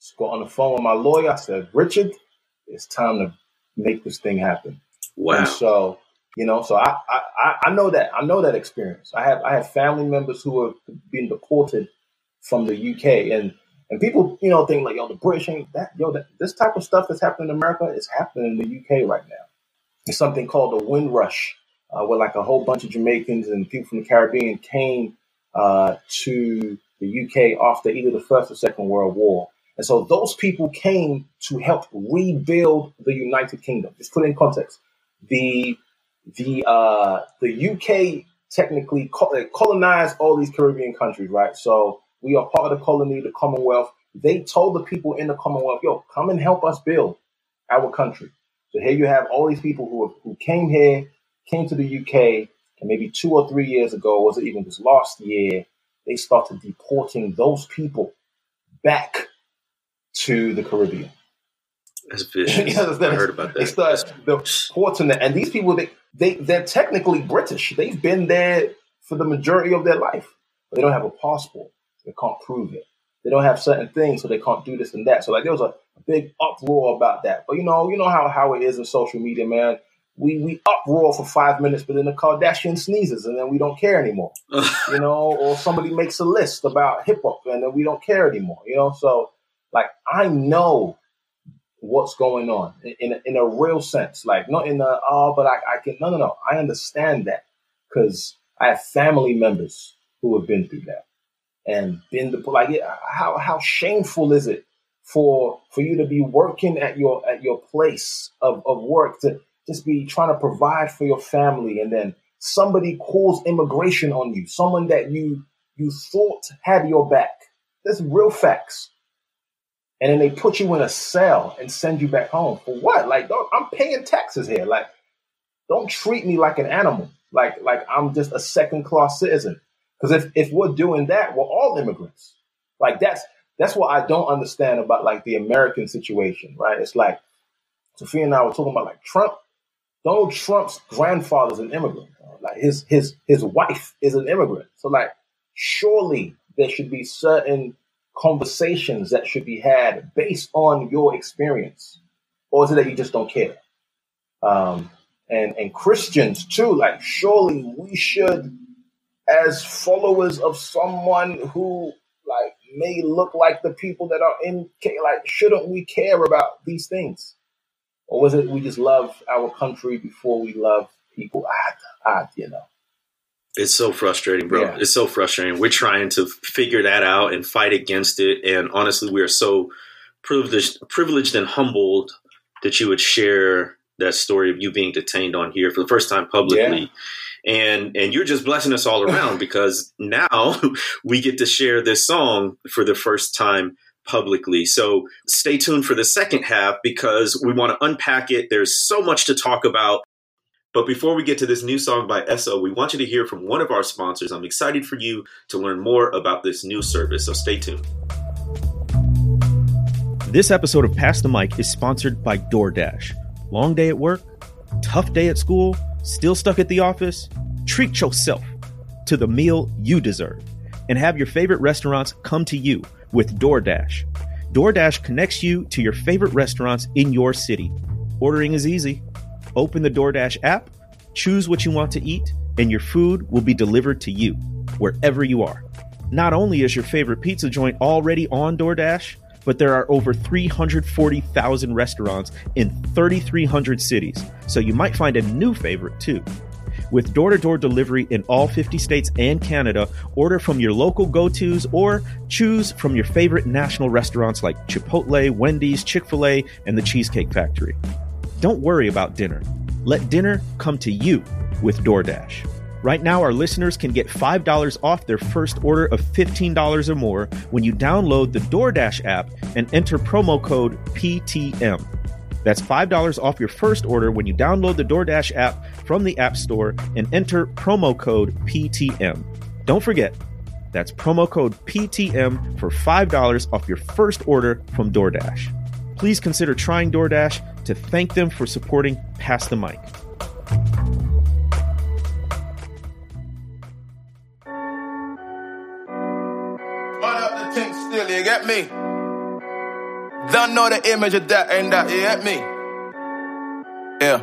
just got on the phone with my lawyer. I said, Richard, it's time to make this thing happen. Wow. And so, you know, so I, I, I know that. I know that experience. I have I have family members who have been deported from the UK and and people, you know, think like, yo, the British ain't that, yo, that, this type of stuff that's happening in America is happening in the UK right now. It's something called the Windrush, uh, where like a whole bunch of Jamaicans and people from the Caribbean came uh, to the UK after either the First or Second World War. And so those people came to help rebuild the United Kingdom. Just put it in context. The the uh, the UK technically colonized all these Caribbean countries, right? So we are part of the colony, the Commonwealth. They told the people in the Commonwealth, yo, come and help us build our country. So here you have all these people who, who came here, came to the UK, and maybe two or three years ago, was it even this last year, they started deporting those people back to the Caribbean. That's vicious. [LAUGHS] I heard about that. They started deporting them, and these people they they they're technically British. They've been there for the majority of their life, but they don't have a passport. They can't prove it. They don't have certain things, so they can't do this and that. So like there was a, a big uproar about that. But you know, you know how how it is in social media, man we we uproar for five minutes, but then the Kardashian sneezes, and then we don't care anymore. [LAUGHS] you know, or somebody makes a list about hip hop, and then we don't care anymore. You know, so like I know what's going on in in a real sense, like not in the oh, but I, I can no no no. I understand that because I have family members who have been through that and been the like how how shameful is it for for you to be working at your at your place of, of work to just be trying to provide for your family and then somebody calls immigration on you, someone that you you thought had your back. That's real facts. And then they put you in a cell and send you back home for what? Like, I'm paying taxes here. Like, don't treat me like an animal. Like, like I'm just a second class citizen. Because if if we're doing that, we're all immigrants. Like that's that's what I don't understand about like the American situation, right? It's like Sophia and I were talking about like Trump Donald Trump's grandfather's an immigrant. Like his his his wife is an immigrant. So like surely there should be certain conversations that should be had based on your experience. Or is it that you just don't care? Um, and and Christians too, like surely we should, as followers of someone who like may look like the people that are in like shouldn't we care about these things? or was it we just love our country before we love people? Ah, ah you know. It's so frustrating, bro. Yeah. It's so frustrating. We're trying to figure that out and fight against it. And honestly, we are so privileged, privileged and humbled that you would share that story of you being detained on here for the first time publicly. Yeah. And and you're just blessing us all around [LAUGHS] because now [LAUGHS] we get to share this song for the first time publicly. So stay tuned for the second half because we want to unpack it. There's so much to talk about. But before we get to this new song by S.O., we want you to hear from one of our sponsors. I'm excited for you to learn more about this new service, so stay tuned. This episode of Pass the Mic is sponsored by DoorDash. Long day at work? Tough day at school? Still stuck at the office? Treat yourself to the meal you deserve and have your favorite restaurants come to you with DoorDash. DoorDash connects you to your favorite restaurants in your city. Ordering is easy. Open the DoorDash app, choose what you want to eat, and your food will be delivered to you wherever you are. Not only is your favorite pizza joint already on DoorDash, but there are over 340,000 restaurants in 3,300 cities, so you might find a new favorite too. With door to door delivery in all 50 states and Canada, order from your local go tos or choose from your favorite national restaurants like Chipotle, Wendy's, Chick fil A, and the Cheesecake Factory. Don't worry about dinner. Let dinner come to you with DoorDash. Right now, our listeners can get $5 off their first order of $15 or more when you download the DoorDash app and enter promo code PTM. That's $5 off your first order when you download the DoorDash app from the App Store and enter promo code PTM. Don't forget, that's promo code PTM for $5 off your first order from DoorDash. Please consider trying DoorDash to thank them for supporting Pass the Mic. Still, you get me? Don't know the image of that, ain't that, you at me? Yeah.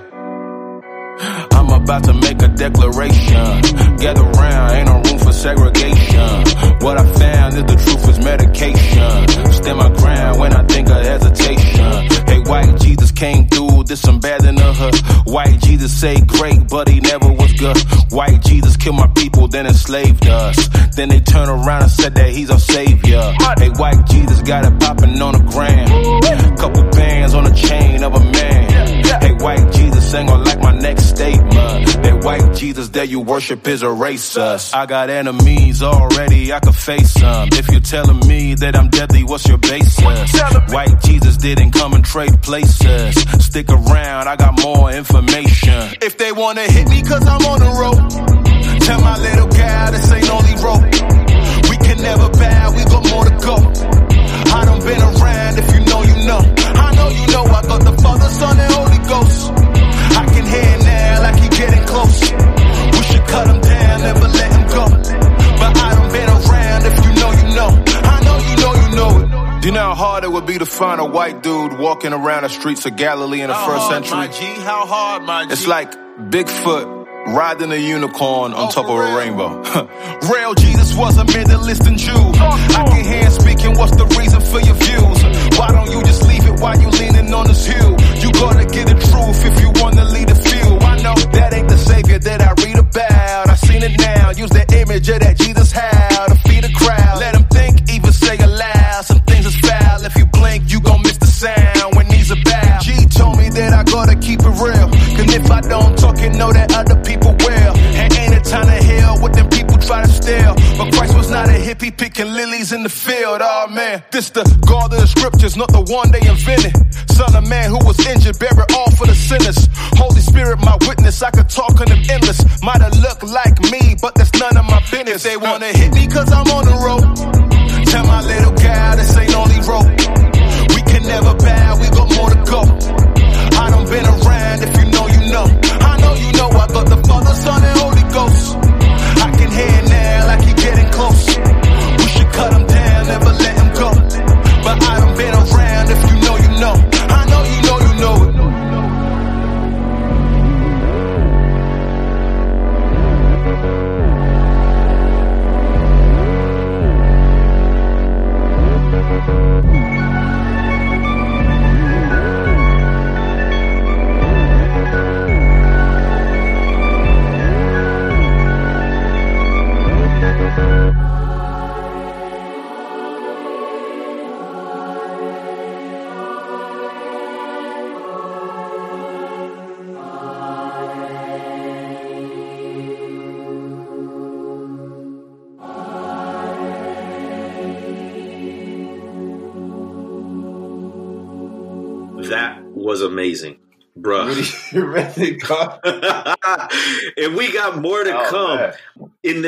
I'm about to make a declaration. Gather round, ain't no room for segregation. What I found is the truth is medication. Stand my ground when I think of hesitation. Hey, white Jesus came through, this some bad in the hood. White Jesus say great, but he never was good. White Jesus killed my people, then enslaved us. Then they turn around and said that he's our savior. Hey, white Jesus got it popping on the ground. Couple bands on the chain of a man. Hey, white Jesus ain't gonna like my next statement. That white Jesus that you worship is a racist. I got enemies already, I could face some. If you're telling me that I'm deadly, what's your basis? White Jesus didn't come and trade places. Stick around, I got more information. If they wanna hit me cause I'm on the road, tell my little gal this ain't only rope. We can never bow, we got more to go. I done been around, if you know, you know. I know you know, I got the Father, Son, and Holy getting close. We should cut him down, never let him go. But I done been around, if you know, you know. I know you know, you know it. Do you know how hard it would be to find a white dude walking around the streets of Galilee in the how first hard, century? My G, how hard, my G? It's like Bigfoot riding a unicorn on Oh, top of for a rainbow. [LAUGHS] Real Jesus was a Middle Eastern Jew. I can hear him speaking, what's the reason for your views? Why don't you just leave it while you leaning on this hill? You gotta get the truth if you wanna lead the few. That ain't the savior that I read about. I seen it now. Use the image of that Jesus had to feed a crowd. Let him think, even say aloud. Some things is foul. If you blink, you gon' miss the sound when knees are bowed. G told me that I gotta keep it real. Cause if I don't talk it, know that other people But Christ was not a hippie picking lilies in the field. Oh man, this the God of the scriptures, not the one they invented. Son of man who was injured, it all for the sinners. Holy Spirit, my witness, I could talk on them endless. Might have looked like me, but that's none of my business. They wanna hit me cause I'm on the road,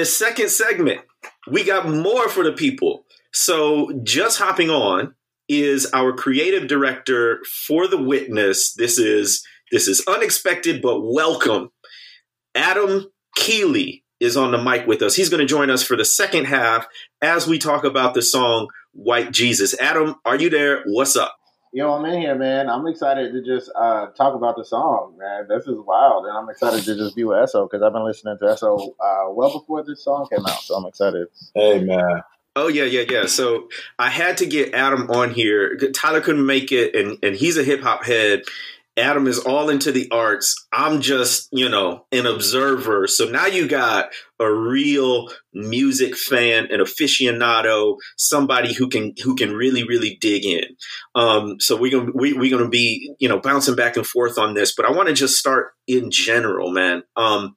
second segment. We got more for the people. So, just hopping on is our creative director for the witness. This is this is unexpected but welcome. Adam Keeley is on the mic with us. He's going to join us for the second half as we talk about the song White Jesus. Adam, are you there? What's up? Yo, I'm in here, man. I'm excited to just uh, talk about the song, man. This is wild, and I'm excited to just be with S.O. because I've been listening to S.O. uh, well before this song came out, so I'm excited. Hey, man. Oh yeah, yeah, yeah. So I had to get Adam on here. Tyler couldn't make it, and and he's a hip hop head. Adam is all into the arts. I'm just, you know, an observer. So now you got a real music fan, an aficionado, somebody who can who can really really dig in. Um, so we're gonna we, we're gonna be you know bouncing back and forth on this, but I want to just start in general, man. Um,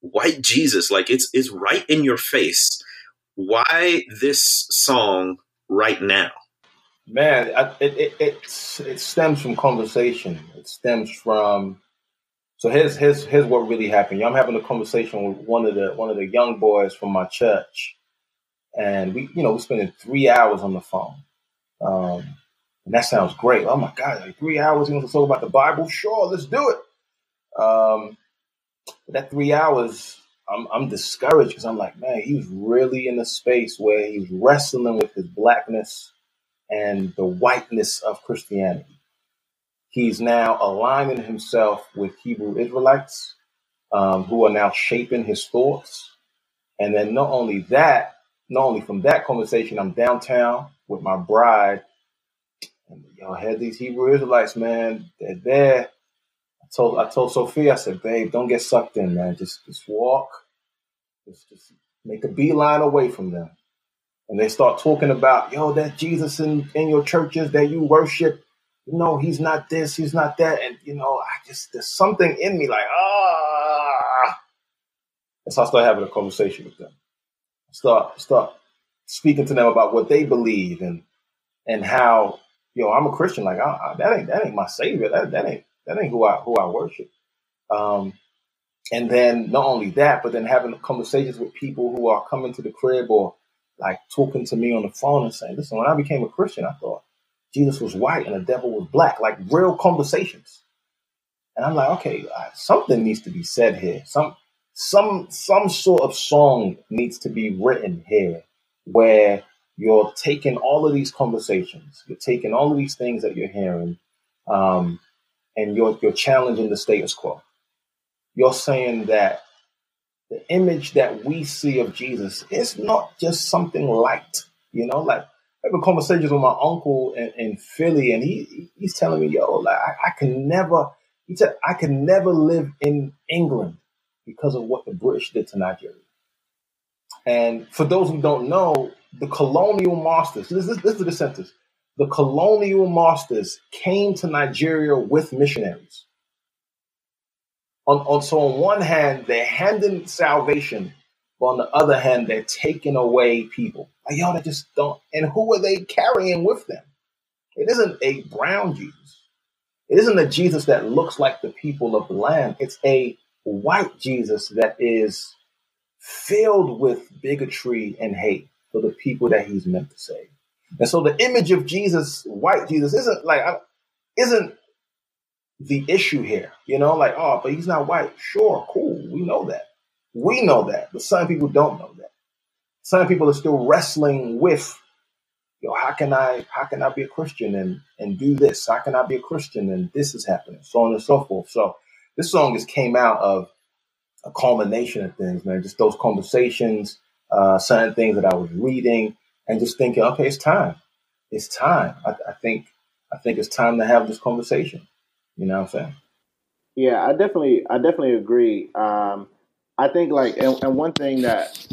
White Jesus, like it's it's right in your face. Why this song right now? Man, I, it, it it it stems from conversation. It stems from. So here's here's here's what really happened. I'm having a conversation with one of the one of the young boys from my church, and we you know we're spending three hours on the phone. Um, and that sounds great. Oh my God, like three hours, you want to talk about the Bible? Sure, let's do it. Um, that three hours, I'm, I'm discouraged because I'm like, man, he was really in a space where he was wrestling with his blackness and the whiteness of Christianity. He's now aligning himself with Hebrew Israelites um, who are now shaping his thoughts. And then not only that, not only from that conversation, I'm downtown with my bride. And y'all had these Hebrew Israelites, man. They're there. I told I told Sophia, I said, babe, don't get sucked in, man. Just just walk. Just just make a beeline away from them. And they start talking about, yo, that Jesus in, in your churches that you worship, you know, he's not this, he's not that. And, you know, I just, there's something in me like, ah, And so I start having a conversation with them. Start start speaking to them about what they believe and and how you know I'm a Christian. Like I, I, that ain't that ain't my savior. That that ain't that ain't who I who I worship. Um, and then not only that, but then having conversations with people who are coming to the crib or like talking to me on the phone and saying, "Listen, when I became a Christian, I thought Jesus was white and the devil was black." Like real conversations. And I'm like, okay, uh, something needs to be said here. Some some some sort of song needs to be written here where you're taking all of these conversations, you're taking all of these things that you're hearing, um, and you're you're challenging the status quo. You're saying that the image that we see of Jesus is not just something light, you know, like I have a conversation with my uncle in, in Philly, and he he's telling me, yo, like I, I can never he said, I can never live in England because of what the British did to Nigeria. And for those who don't know, the colonial masters, this, this, this is the sentence, the colonial masters came to Nigeria with missionaries. On, on, so on one hand, they're handing salvation, but on the other hand, they're taking away people. Like, yo, they just don't. And who are they carrying with them? It isn't a brown Jesus. It isn't a Jesus that looks like the people of the land. It's a white Jesus that is filled with bigotry and hate for the people that he's meant to save. And so the image of Jesus, white Jesus, isn't like isn't the issue here. You know, like oh, but he's not white. Sure, cool, we know that. We know that, but some people don't know that. Some people are still wrestling with you know, how can I how can I be a Christian and and do this? How can I be a Christian and this is happening? So on and so forth. So this song just came out of a culmination of things, man. Just those conversations, uh, certain things that I was reading, and just thinking, okay, it's time. It's time. I, I think I think it's time to have this conversation. You know what I'm saying? Yeah, I definitely I definitely agree. Um, I think like and, and one thing that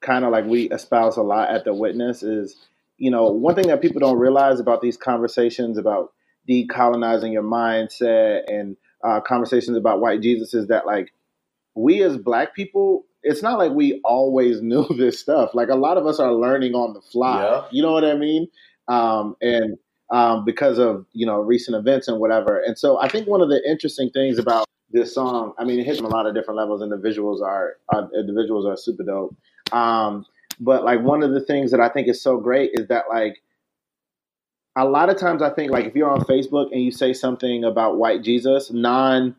kind of like we espouse a lot at the witness is you know, one thing that people don't realize about these conversations about decolonizing your mindset and uh, conversations about white Jesus is that like we as black people, it's not like we always [LAUGHS] knew this stuff. Like a lot of us are learning on the fly. Yeah. You know what I mean? Um, and um, because of you know recent events and whatever. And so I think one of the interesting things about this song, I mean, it hits on a lot of different levels, and the visuals are, uh, the visuals are super dope. Um, but like one of the things that I think is so great is that like a lot of times I think like if you're on Facebook and you say something about white Jesus, non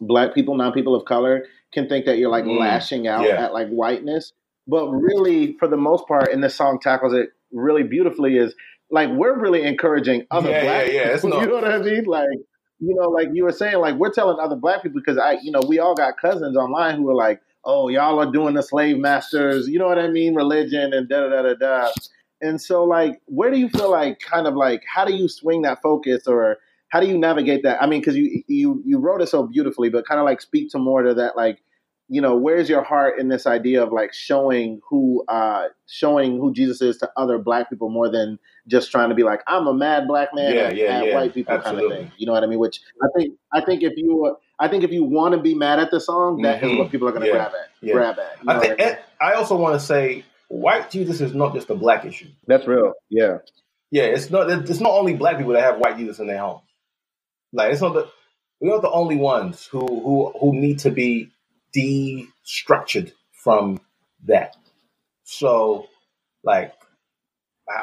black people, non people of color can think that you're like mm, lashing out yeah. at like whiteness. But really, for the most part, and this song tackles it really beautifully, is like we're really encouraging other yeah, black yeah, people. Yeah, [LAUGHS] you know what I mean? Like, you know, like you were saying, like we're telling other black people because I, you know, we all got cousins online who are like, oh, y'all are doing the slave masters, you know what I mean, religion and da da da da da. And so, like, where do you feel like, kind of like, how do you swing that focus, or how do you navigate that? I mean, because you you you wrote it so beautifully, but kind of like speak to more to that, like, you know, where's your heart in this idea of like showing who uh showing who Jesus is to other black people more than just trying to be like, I'm a mad black man yeah, yeah, yeah. white people Absolutely. kind of thing. You know what I mean? Which I think I think if you I think if you want to be mad at the song, that mm-hmm. is what people are going to yeah. grab at. Grab at. I think. I, mean? I also want to say, white Jesus is not just a black issue. That's real. Yeah. Yeah, it's not. It's not only black people that have white Jesus in their homes. Like it's not the we're not the only ones who who who need to be destructured from that. So, like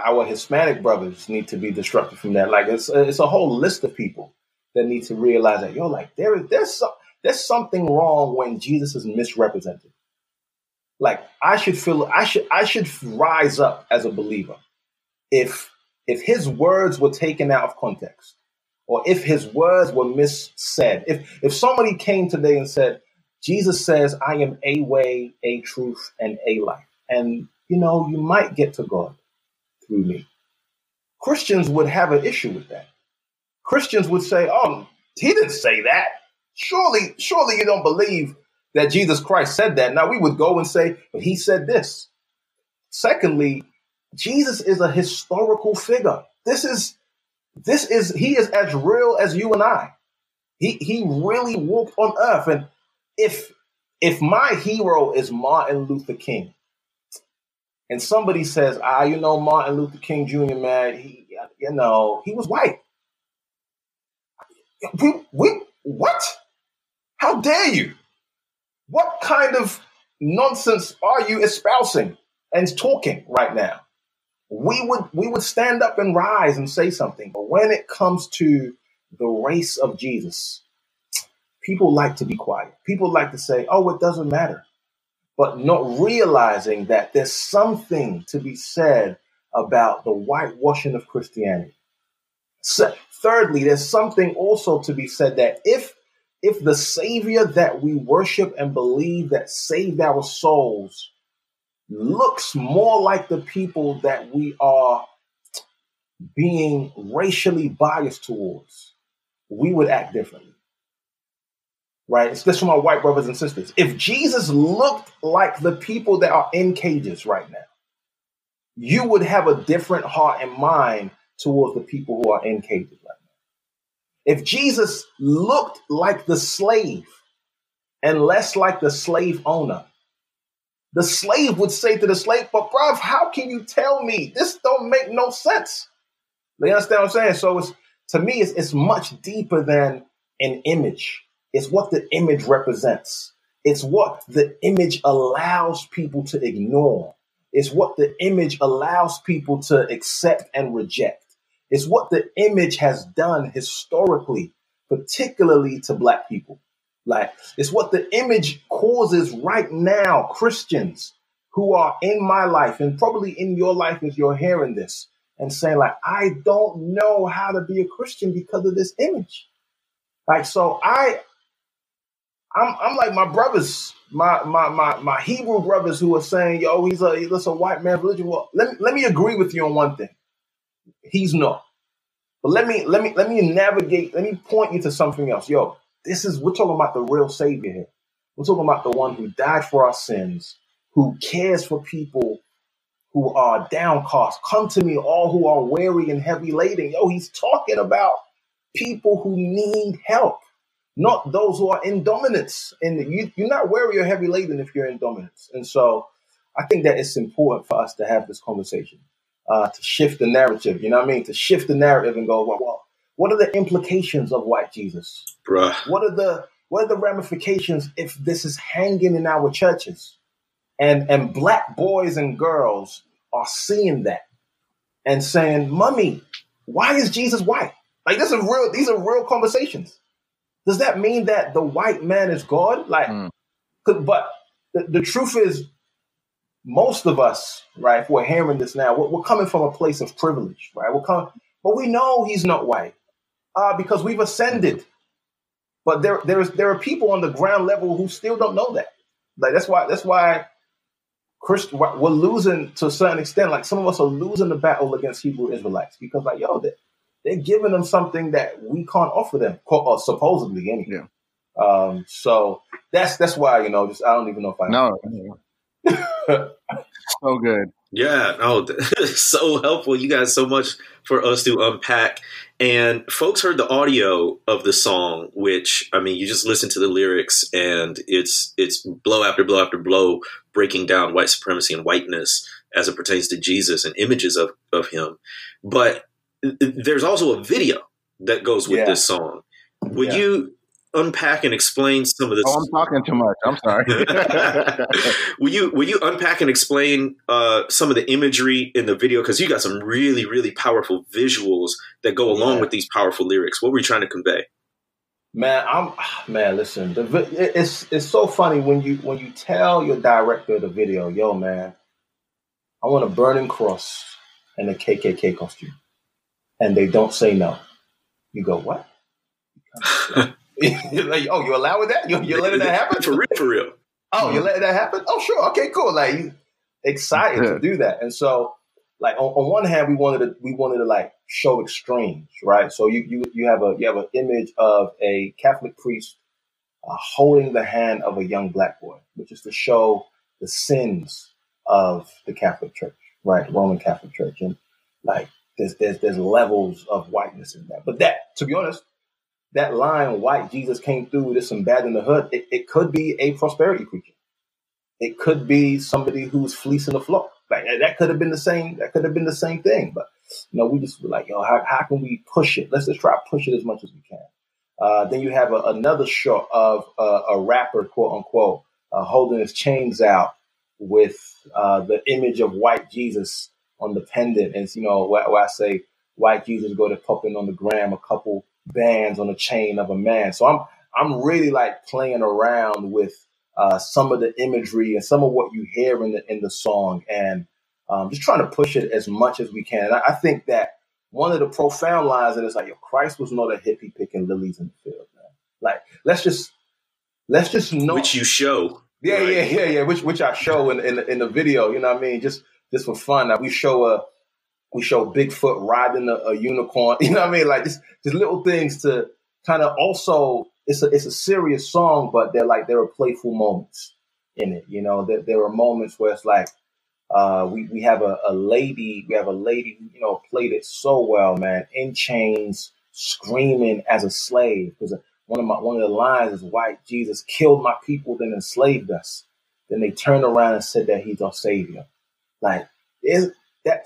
our Hispanic brothers need to be destructed from that. Like it's it's a whole list of people that need to realize that you're like there is there's some, there's something wrong when Jesus is misrepresented. Like I should feel I should I should rise up as a believer if if his words were taken out of context or if his words were missaid. If if somebody came today and said Jesus says I am a way, a truth and a life and you know you might get to God through me. Christians would have an issue with that. Christians would say, "Oh, he didn't say that. Surely, surely you don't believe that Jesus Christ said that." Now we would go and say, "But he said this." Secondly, Jesus is a historical figure. This is this is he is as real as you and I. He he really walked on earth and if if my hero is Martin Luther King, and somebody says, ah, you know, Martin Luther King Jr., man, he, you know, he was white. We, we, what? How dare you? What kind of nonsense are you espousing and talking right now? We would, we would stand up and rise and say something. But when it comes to the race of Jesus, people like to be quiet. People like to say, oh, it doesn't matter. But not realizing that there's something to be said about the whitewashing of Christianity. So, thirdly, there's something also to be said that if if the savior that we worship and believe that saved our souls looks more like the people that we are being racially biased towards, we would act differently right? It's just for my white brothers and sisters. If Jesus looked like the people that are in cages right now, you would have a different heart and mind towards the people who are in cages right now. If Jesus looked like the slave and less like the slave owner, the slave would say to the slave, but bruv, how can you tell me? This don't make no sense. You understand what I'm saying? So it's to me, it's, it's much deeper than an image. It's what the image represents. It's what the image allows people to ignore. It's what the image allows people to accept and reject. It's what the image has done historically, particularly to black people. Like, it's what the image causes right now, Christians who are in my life and probably in your life as you're hearing this and saying, like, I don't know how to be a Christian because of this image. Like, so I, I'm I'm like my brothers, my my my my Hebrew brothers who are saying, "Yo, he's a he's a white man religion." Well, let me, let me agree with you on one thing. He's not. But let me let me let me navigate. Let me point you to something else. Yo, this is we're talking about the real Savior here. We're talking about the one who died for our sins, who cares for people who are downcast. Come to me, all who are weary and heavy laden. Yo, he's talking about people who need help not those who are in dominance. And you, you're not weary or heavy laden if you're in dominance. And so I think that it's important for us to have this conversation, uh, to shift the narrative. You know what I mean? To shift the narrative and go, well, well what are the implications of white Jesus? Bruh. What are the what are the ramifications if this is hanging in our churches? And and black boys and girls are seeing that and saying, Mummy, why is Jesus white? Like this is real, these are real conversations does that mean that the white man is God? Like, mm. but the, the, truth is, most of us, right, if we're hearing this now, we're, we're, coming from a place of privilege, right? We're coming, but we know he's not white uh, because we've ascended. But there, there is, there are people on the ground level who still don't know that. Like that's why, that's why Christ, we're losing to a certain extent. Like some of us are losing the battle against Hebrew Israelites because, like, yo, they're giving them something that we can't offer them, or supposedly anyway. Yeah. Um, so that's that's why you know, just I don't even know if I no. [LAUGHS] so good. Yeah, oh, [LAUGHS] so helpful. You guys so much for us to unpack. And folks heard the audio of the song, which I mean, you just listen to the lyrics, and it's it's blow after blow after blow, breaking down white supremacy and whiteness as it pertains to Jesus and images of of him. But there's also a video that goes with yeah. this song. Would yeah. you unpack and explain some of this? Oh, I'm talking too much. I'm sorry. [LAUGHS] will you will you unpack and explain uh, some of the imagery in the video? Because you got some really really powerful visuals that go along yeah. with these powerful lyrics. What were you trying to convey? Man, I'm man. Listen, the, it's it's so funny when you when you tell your director the video, "Yo, man, I want a burning cross and a KKK costume." And they don't say no. You go, what? [LAUGHS] like, oh, you allowing that? You, you're letting that happen? For real, for real. Oh, you're letting that happen? Oh, sure. Okay, cool. Like, you excited to do that. And so, like, on, on, one hand, we wanted to, we wanted to like show extremes, right? So you, you, you have a, you have an image of a Catholic priest uh, holding the hand of a young black boy, which is to show the sins of the Catholic Church, right? Roman Catholic Church. And like, there's there's there's levels of whiteness in that. But that, to be honest, that line, white Jesus came through, there's some bad in the hood, it, it could be a prosperity preacher. It could be somebody who's fleecing the flock. Like that could have been the same, that could have been the same thing. But you know, we just were like, yo, how, how can we push it? Let's just try to push it as much as we can. Uh, then you have a, another shot of uh, a rapper, quote unquote, uh, holding his chains out with uh, the image of white Jesus on the pendant. And, you know, where, where I say white Jesus go to popping on the gram a couple bands on the chain of a man. So I'm I'm really like playing around with uh, some of the imagery and some of what you hear in the in the song, and um, just trying to push it as much as we can. And I, I think that one of the profound lines that is like, "Yo, Christ was not a hippie picking lilies in the field, man." Like, let's just let's just know which you show. Yeah, right? yeah, yeah, yeah. Which which I show in in the, in the video. You know what I mean? Just just for fun. Now we show a we show Bigfoot riding a, a unicorn. [LAUGHS] You know what I mean? Like just just little things to kind of also. It's a it's a serious song, but they're like there are playful moments in it. You know, there, there are moments where it's like uh, we we have a, a lady we have a lady you know played it so well, man, in chains, screaming as a slave because one of my one of the lines is white Jesus killed my people then enslaved us. Then they turned around and said that he's our savior. Like is that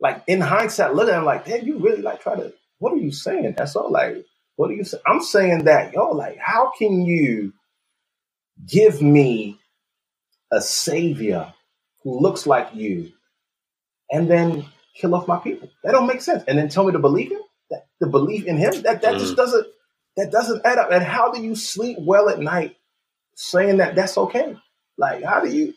like in hindsight, look at him like, damn, you really like try to, what are you saying? That's all like, what are you saying? I'm saying that, yo, like, how can you give me a savior who looks like you and then kill off my people? That don't make sense. And then tell me to believe him? That the belief in him? That that mm. just doesn't that doesn't add up. And how do you sleep well at night saying that that's okay? Like, how do you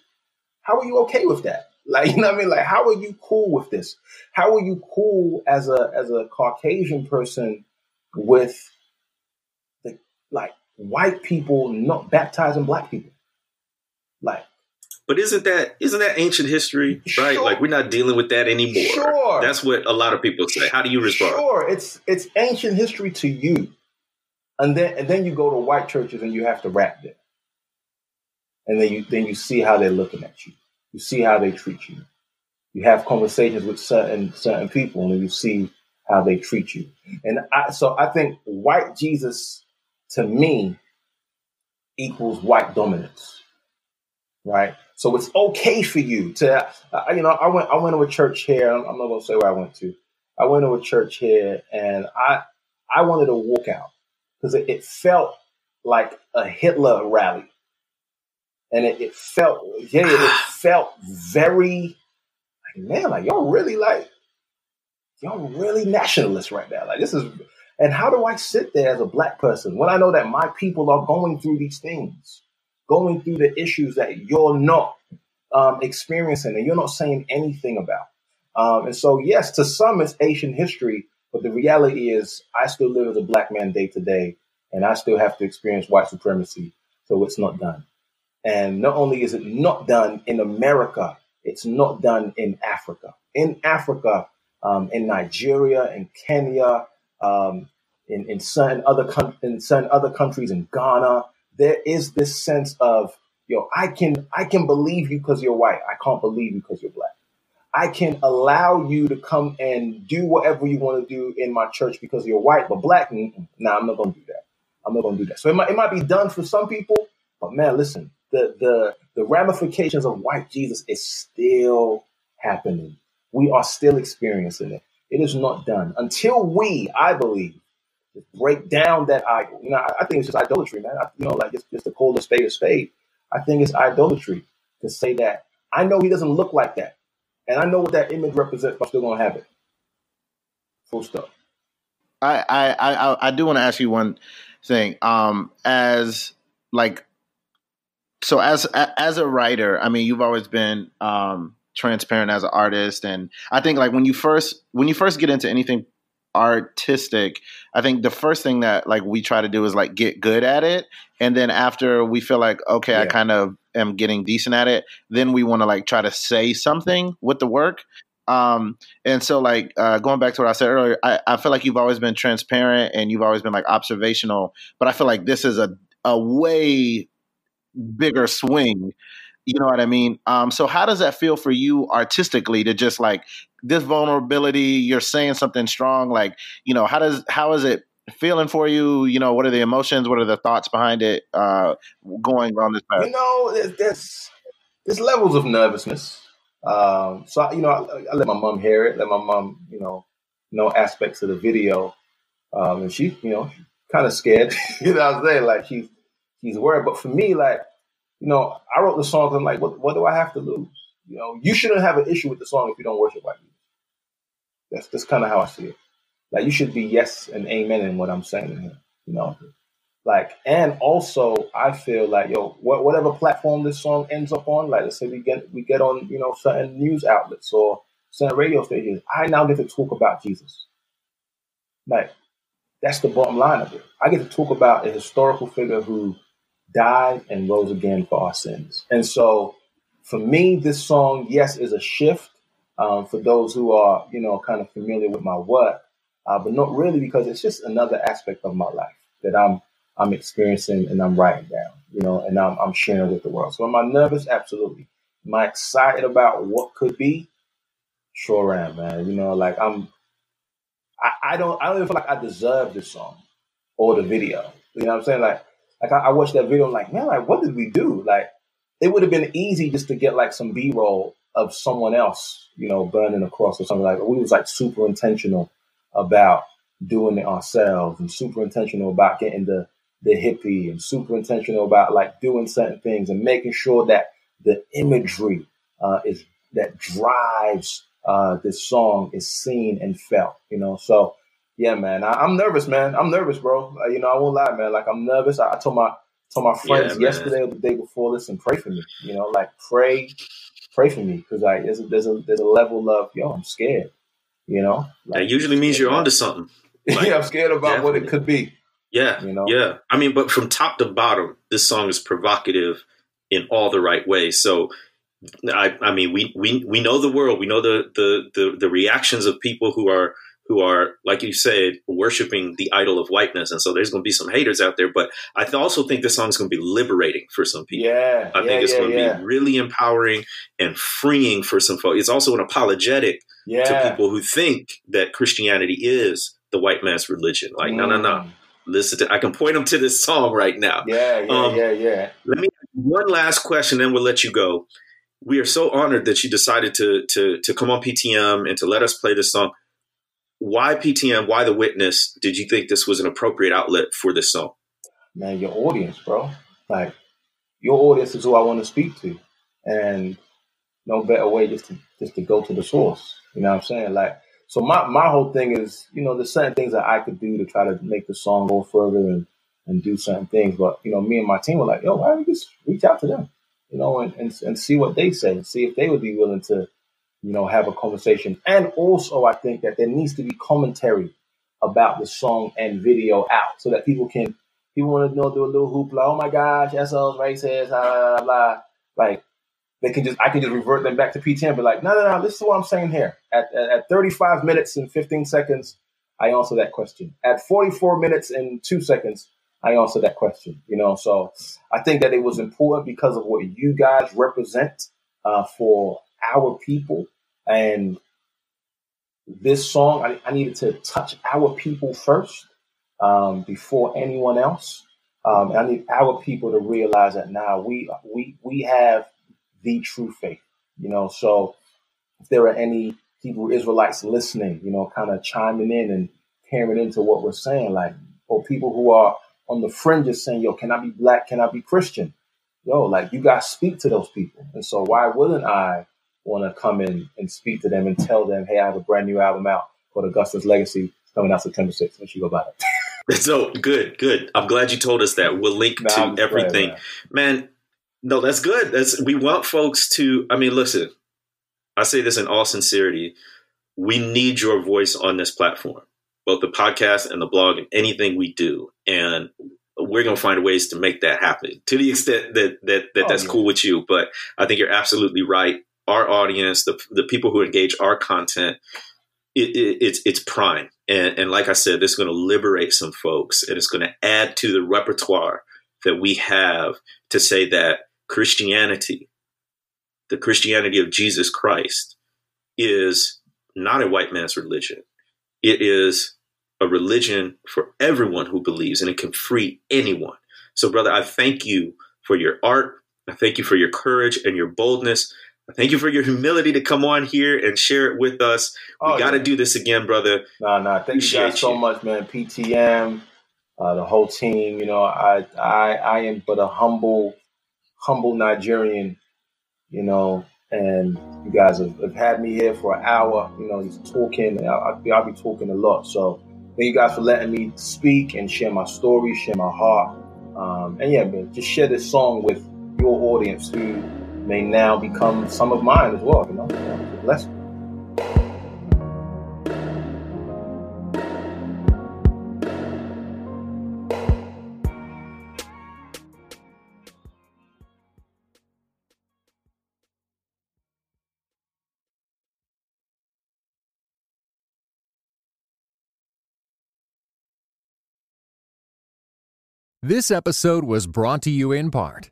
how are you okay with that? Like, [LAUGHS] you know what I mean? Like, how are you cool with this? How are you cool as a as a Caucasian person with the like white people not baptizing black people? Like but isn't that isn't that ancient history, right? Sure. Like we're not dealing with that anymore. Sure. That's what a lot of people say. How do you respond? Sure, it's it's ancient history to you. And then and then you go to white churches and you have to rap them. And then you then you see how they're looking at you. You see how they treat you. You have conversations with certain certain people, and you see how they treat you. And I, so I think white Jesus to me equals white dominance, right? So it's okay for you to, uh, you know, I went I went to a church here. I'm, I'm not gonna say where I went to. I went to a church here, and I I wanted to walk out because it, it felt like a Hitler rally and it, it felt yeah, it felt very like man, like y'all really like y'all really nationalists right now. Like this is and how do I sit there as a black person when I know that my people are going through these things, going through the issues that you're not um, experiencing and you're not saying anything about? Um, and so, yes, to some it's Asian history, but the reality is I still live as a black man day to day, and I still have to experience white supremacy. So it's not done. And not only is it not done in America, it's not done in Africa. In Africa, um, in Nigeria, in Kenya, um, in, in certain other com- in certain other countries, in Ghana, there is this sense of yo, I can I can believe you because you're white. I can't believe you because you're black. I can allow you to come and do whatever you want to do in my church because you're white, but black, nah, I'm not going to do that. I'm not going to do that. So it might, it might be done for some people, but man, listen, the the the ramifications of white Jesus is still happening. We are still experiencing it. It is not done until we, I believe, break down that idol. You know, I, I think it's just idolatry, man. I, you know, like just, just to call the spade a spade. I think it's idolatry to say that. I know he doesn't look like that, and I know what that image represents, but I'm still gonna have it. Full stop. I I I, I do want to ask you one thing. Um, as like so as as a writer, I mean, you've always been um, transparent as an artist, and I think like when you first when you first get into anything artistic, I think the first thing that like we try to do is like get good at it, and then after we feel like okay, yeah. I kind of am getting decent at it, then we want to like try to say something with the work. Um, and so like uh, going back to what I said earlier, I, I feel like you've always been transparent and you've always been like observational, but I feel like this is a a way bigger swing. You know what I mean? Um, so how does that feel for you artistically to just like this vulnerability? You're saying something strong, like you know how does how is it feeling for you? You know, what are the emotions? What are the thoughts behind it? Uh, going on this path. You know, there's there's levels of nervousness. Um, so you know, I, I, let my mom hear it. Let my mom, you know, know aspects of the video, um, and she, you know, kind of scared. [LAUGHS] you know what I'm saying? Like she's she's worried. But for me, like, you know, I wrote the song. I'm like, what what do I have to lose? You know, you shouldn't have an issue with the song if you don't worship like me. That's that's kind of how I see it. Like you should be yes and amen in what I'm saying here. You know, like and also I feel like yo, wh- whatever platform this song ends up on, like let's say we get we get on you know certain news outlets or certain radio stations, I now get to talk about Jesus. Like that's the bottom line of it. I get to talk about a historical figure who died and rose again for our sins. And so for me, this song, yes, is a shift um, for those who are, you know, kind of familiar with my work, uh, but not really because it's just another aspect of my life that I'm I'm experiencing and I'm writing down, you know, and I'm, I'm sharing with the world. So am I nervous? Absolutely. Am I excited about what could be? Sure am, man. You know, like I'm I, I don't I don't even feel like I deserve this song or the video. You know what I'm saying? Like like I, I watched that video, I'm like, man, like what did we do? Like it would have been easy just to get like some B roll of someone else, you know, burning across or something like we was like super intentional about doing it ourselves and super intentional about getting the the hippie and super intentional about like doing certain things and making sure that the imagery uh, is that drives uh, this song is seen and felt, you know. So yeah, man, I, am nervous, man. I'm nervous, bro. Uh, you know, I won't lie, man. Like I'm nervous. I, I told my told my friends yeah, yesterday or the day before, listen, pray for me. You know, like pray, pray for me because like there's a, there's a there's a level of yo, I'm scared. You know, like, that usually means you're onto something. Like, [LAUGHS] yeah, I'm scared about definitely. what it could be. Yeah, you know, yeah. I mean, but from top to bottom, this song is provocative in all the right ways. So, I, I mean, we we we know the world. We know the the the, the reactions of people who are who are, like you said, worshiping the idol of whiteness. And so there's going to be some haters out there. But I also think this song is going to be liberating for some people. Yeah. I yeah, think it's yeah, going to yeah. be really empowering and freeing for some folks. It's also an apologetic to people who think that Christianity is the white man's religion. Like, mm. no, no, no. Mm. Listen to, I can point them to this song right now. Yeah, yeah, um, yeah, yeah. Let me, one last question, then we'll let you go. We are so honored that you decided to, to, to come on PTM and to let us play this song why PTM? Why the witness? Did you think this was an appropriate outlet for this song? Man, your audience, bro. Like your audience is who I want to speak to, and no better way just to just to go to the source. You know what I'm saying? Like, so my my whole thing is, you know, there's certain things that I could do to try to make the song go further and and do certain things. But you know, me and my team were like, yo, why don't we just reach out to them, you know, and and, and see what they say, see if they would be willing to you know, have a conversation. And also, I think that there needs to be commentary about the song and video out so that people can, people want to know, do a little hoopla. Oh my gosh, S.O's racist, blah, blah, blah. Like, they can just, I can just revert them back to PTM, but like, no, no, no, this is what I'm saying here. At, at, at 35 minutes and 15 seconds, I answer that question. At 44 minutes and two seconds, I answer that question. You know, so I think that it was important because of what you guys represent uh, for our people. And this song, I, I needed to touch our people first um, before anyone else. Um, I need our people to realize that now we we we have the true faith. You know, so if there are any Hebrew Israelites listening, you know, kind of chiming in and peering into what we're saying, like, or people who are on the fringes saying, "Yo, can I be black? Can I be Christian?" Yo, like you guys speak to those people, and so why wouldn't I want to come in and speak to them and tell them, hey, I have a brand new album out called Augustus Legacy coming out September 6th. Make sure you go buy it. [LAUGHS] so good, good. I'm glad you told us that. We'll link nah, to everything. man. man, no, that's good. That's we want folks to I mean, listen, I say this in all sincerity. We need your voice on this platform, both the podcast and the blog and anything we do. And we're going to find ways to make that happen to the extent that that, that oh, that's cool with you. But I think you're absolutely right our audience, the the people who engage our content, it, it, it's it's prime. And, and like I said, this is going to liberate some folks, and it's going to add to the repertoire that we have to say that Christianity, the Christianity of Jesus Christ, is not a white man's religion. It is a religion for everyone who believes, and it can free anyone. So, brother, I thank you for your art. I thank you for your courage and your boldness. Thank you for your humility to come on here and share it with us. We oh, got to yeah. do this again, brother. Nah, nah. Thank Appreciate you guys so much, man. PTM, uh, the whole team. You know, I, I, I am but a humble, humble Nigerian. You know, and you guys have, have had me here for an hour. You know, just talking. I'll, I'll be talking a lot. So thank you guys for letting me speak and share my story, share my heart. Um, and yeah, man, just share this song with your audience who may now become some of mine as well. You know, bless. This episode was brought to you in part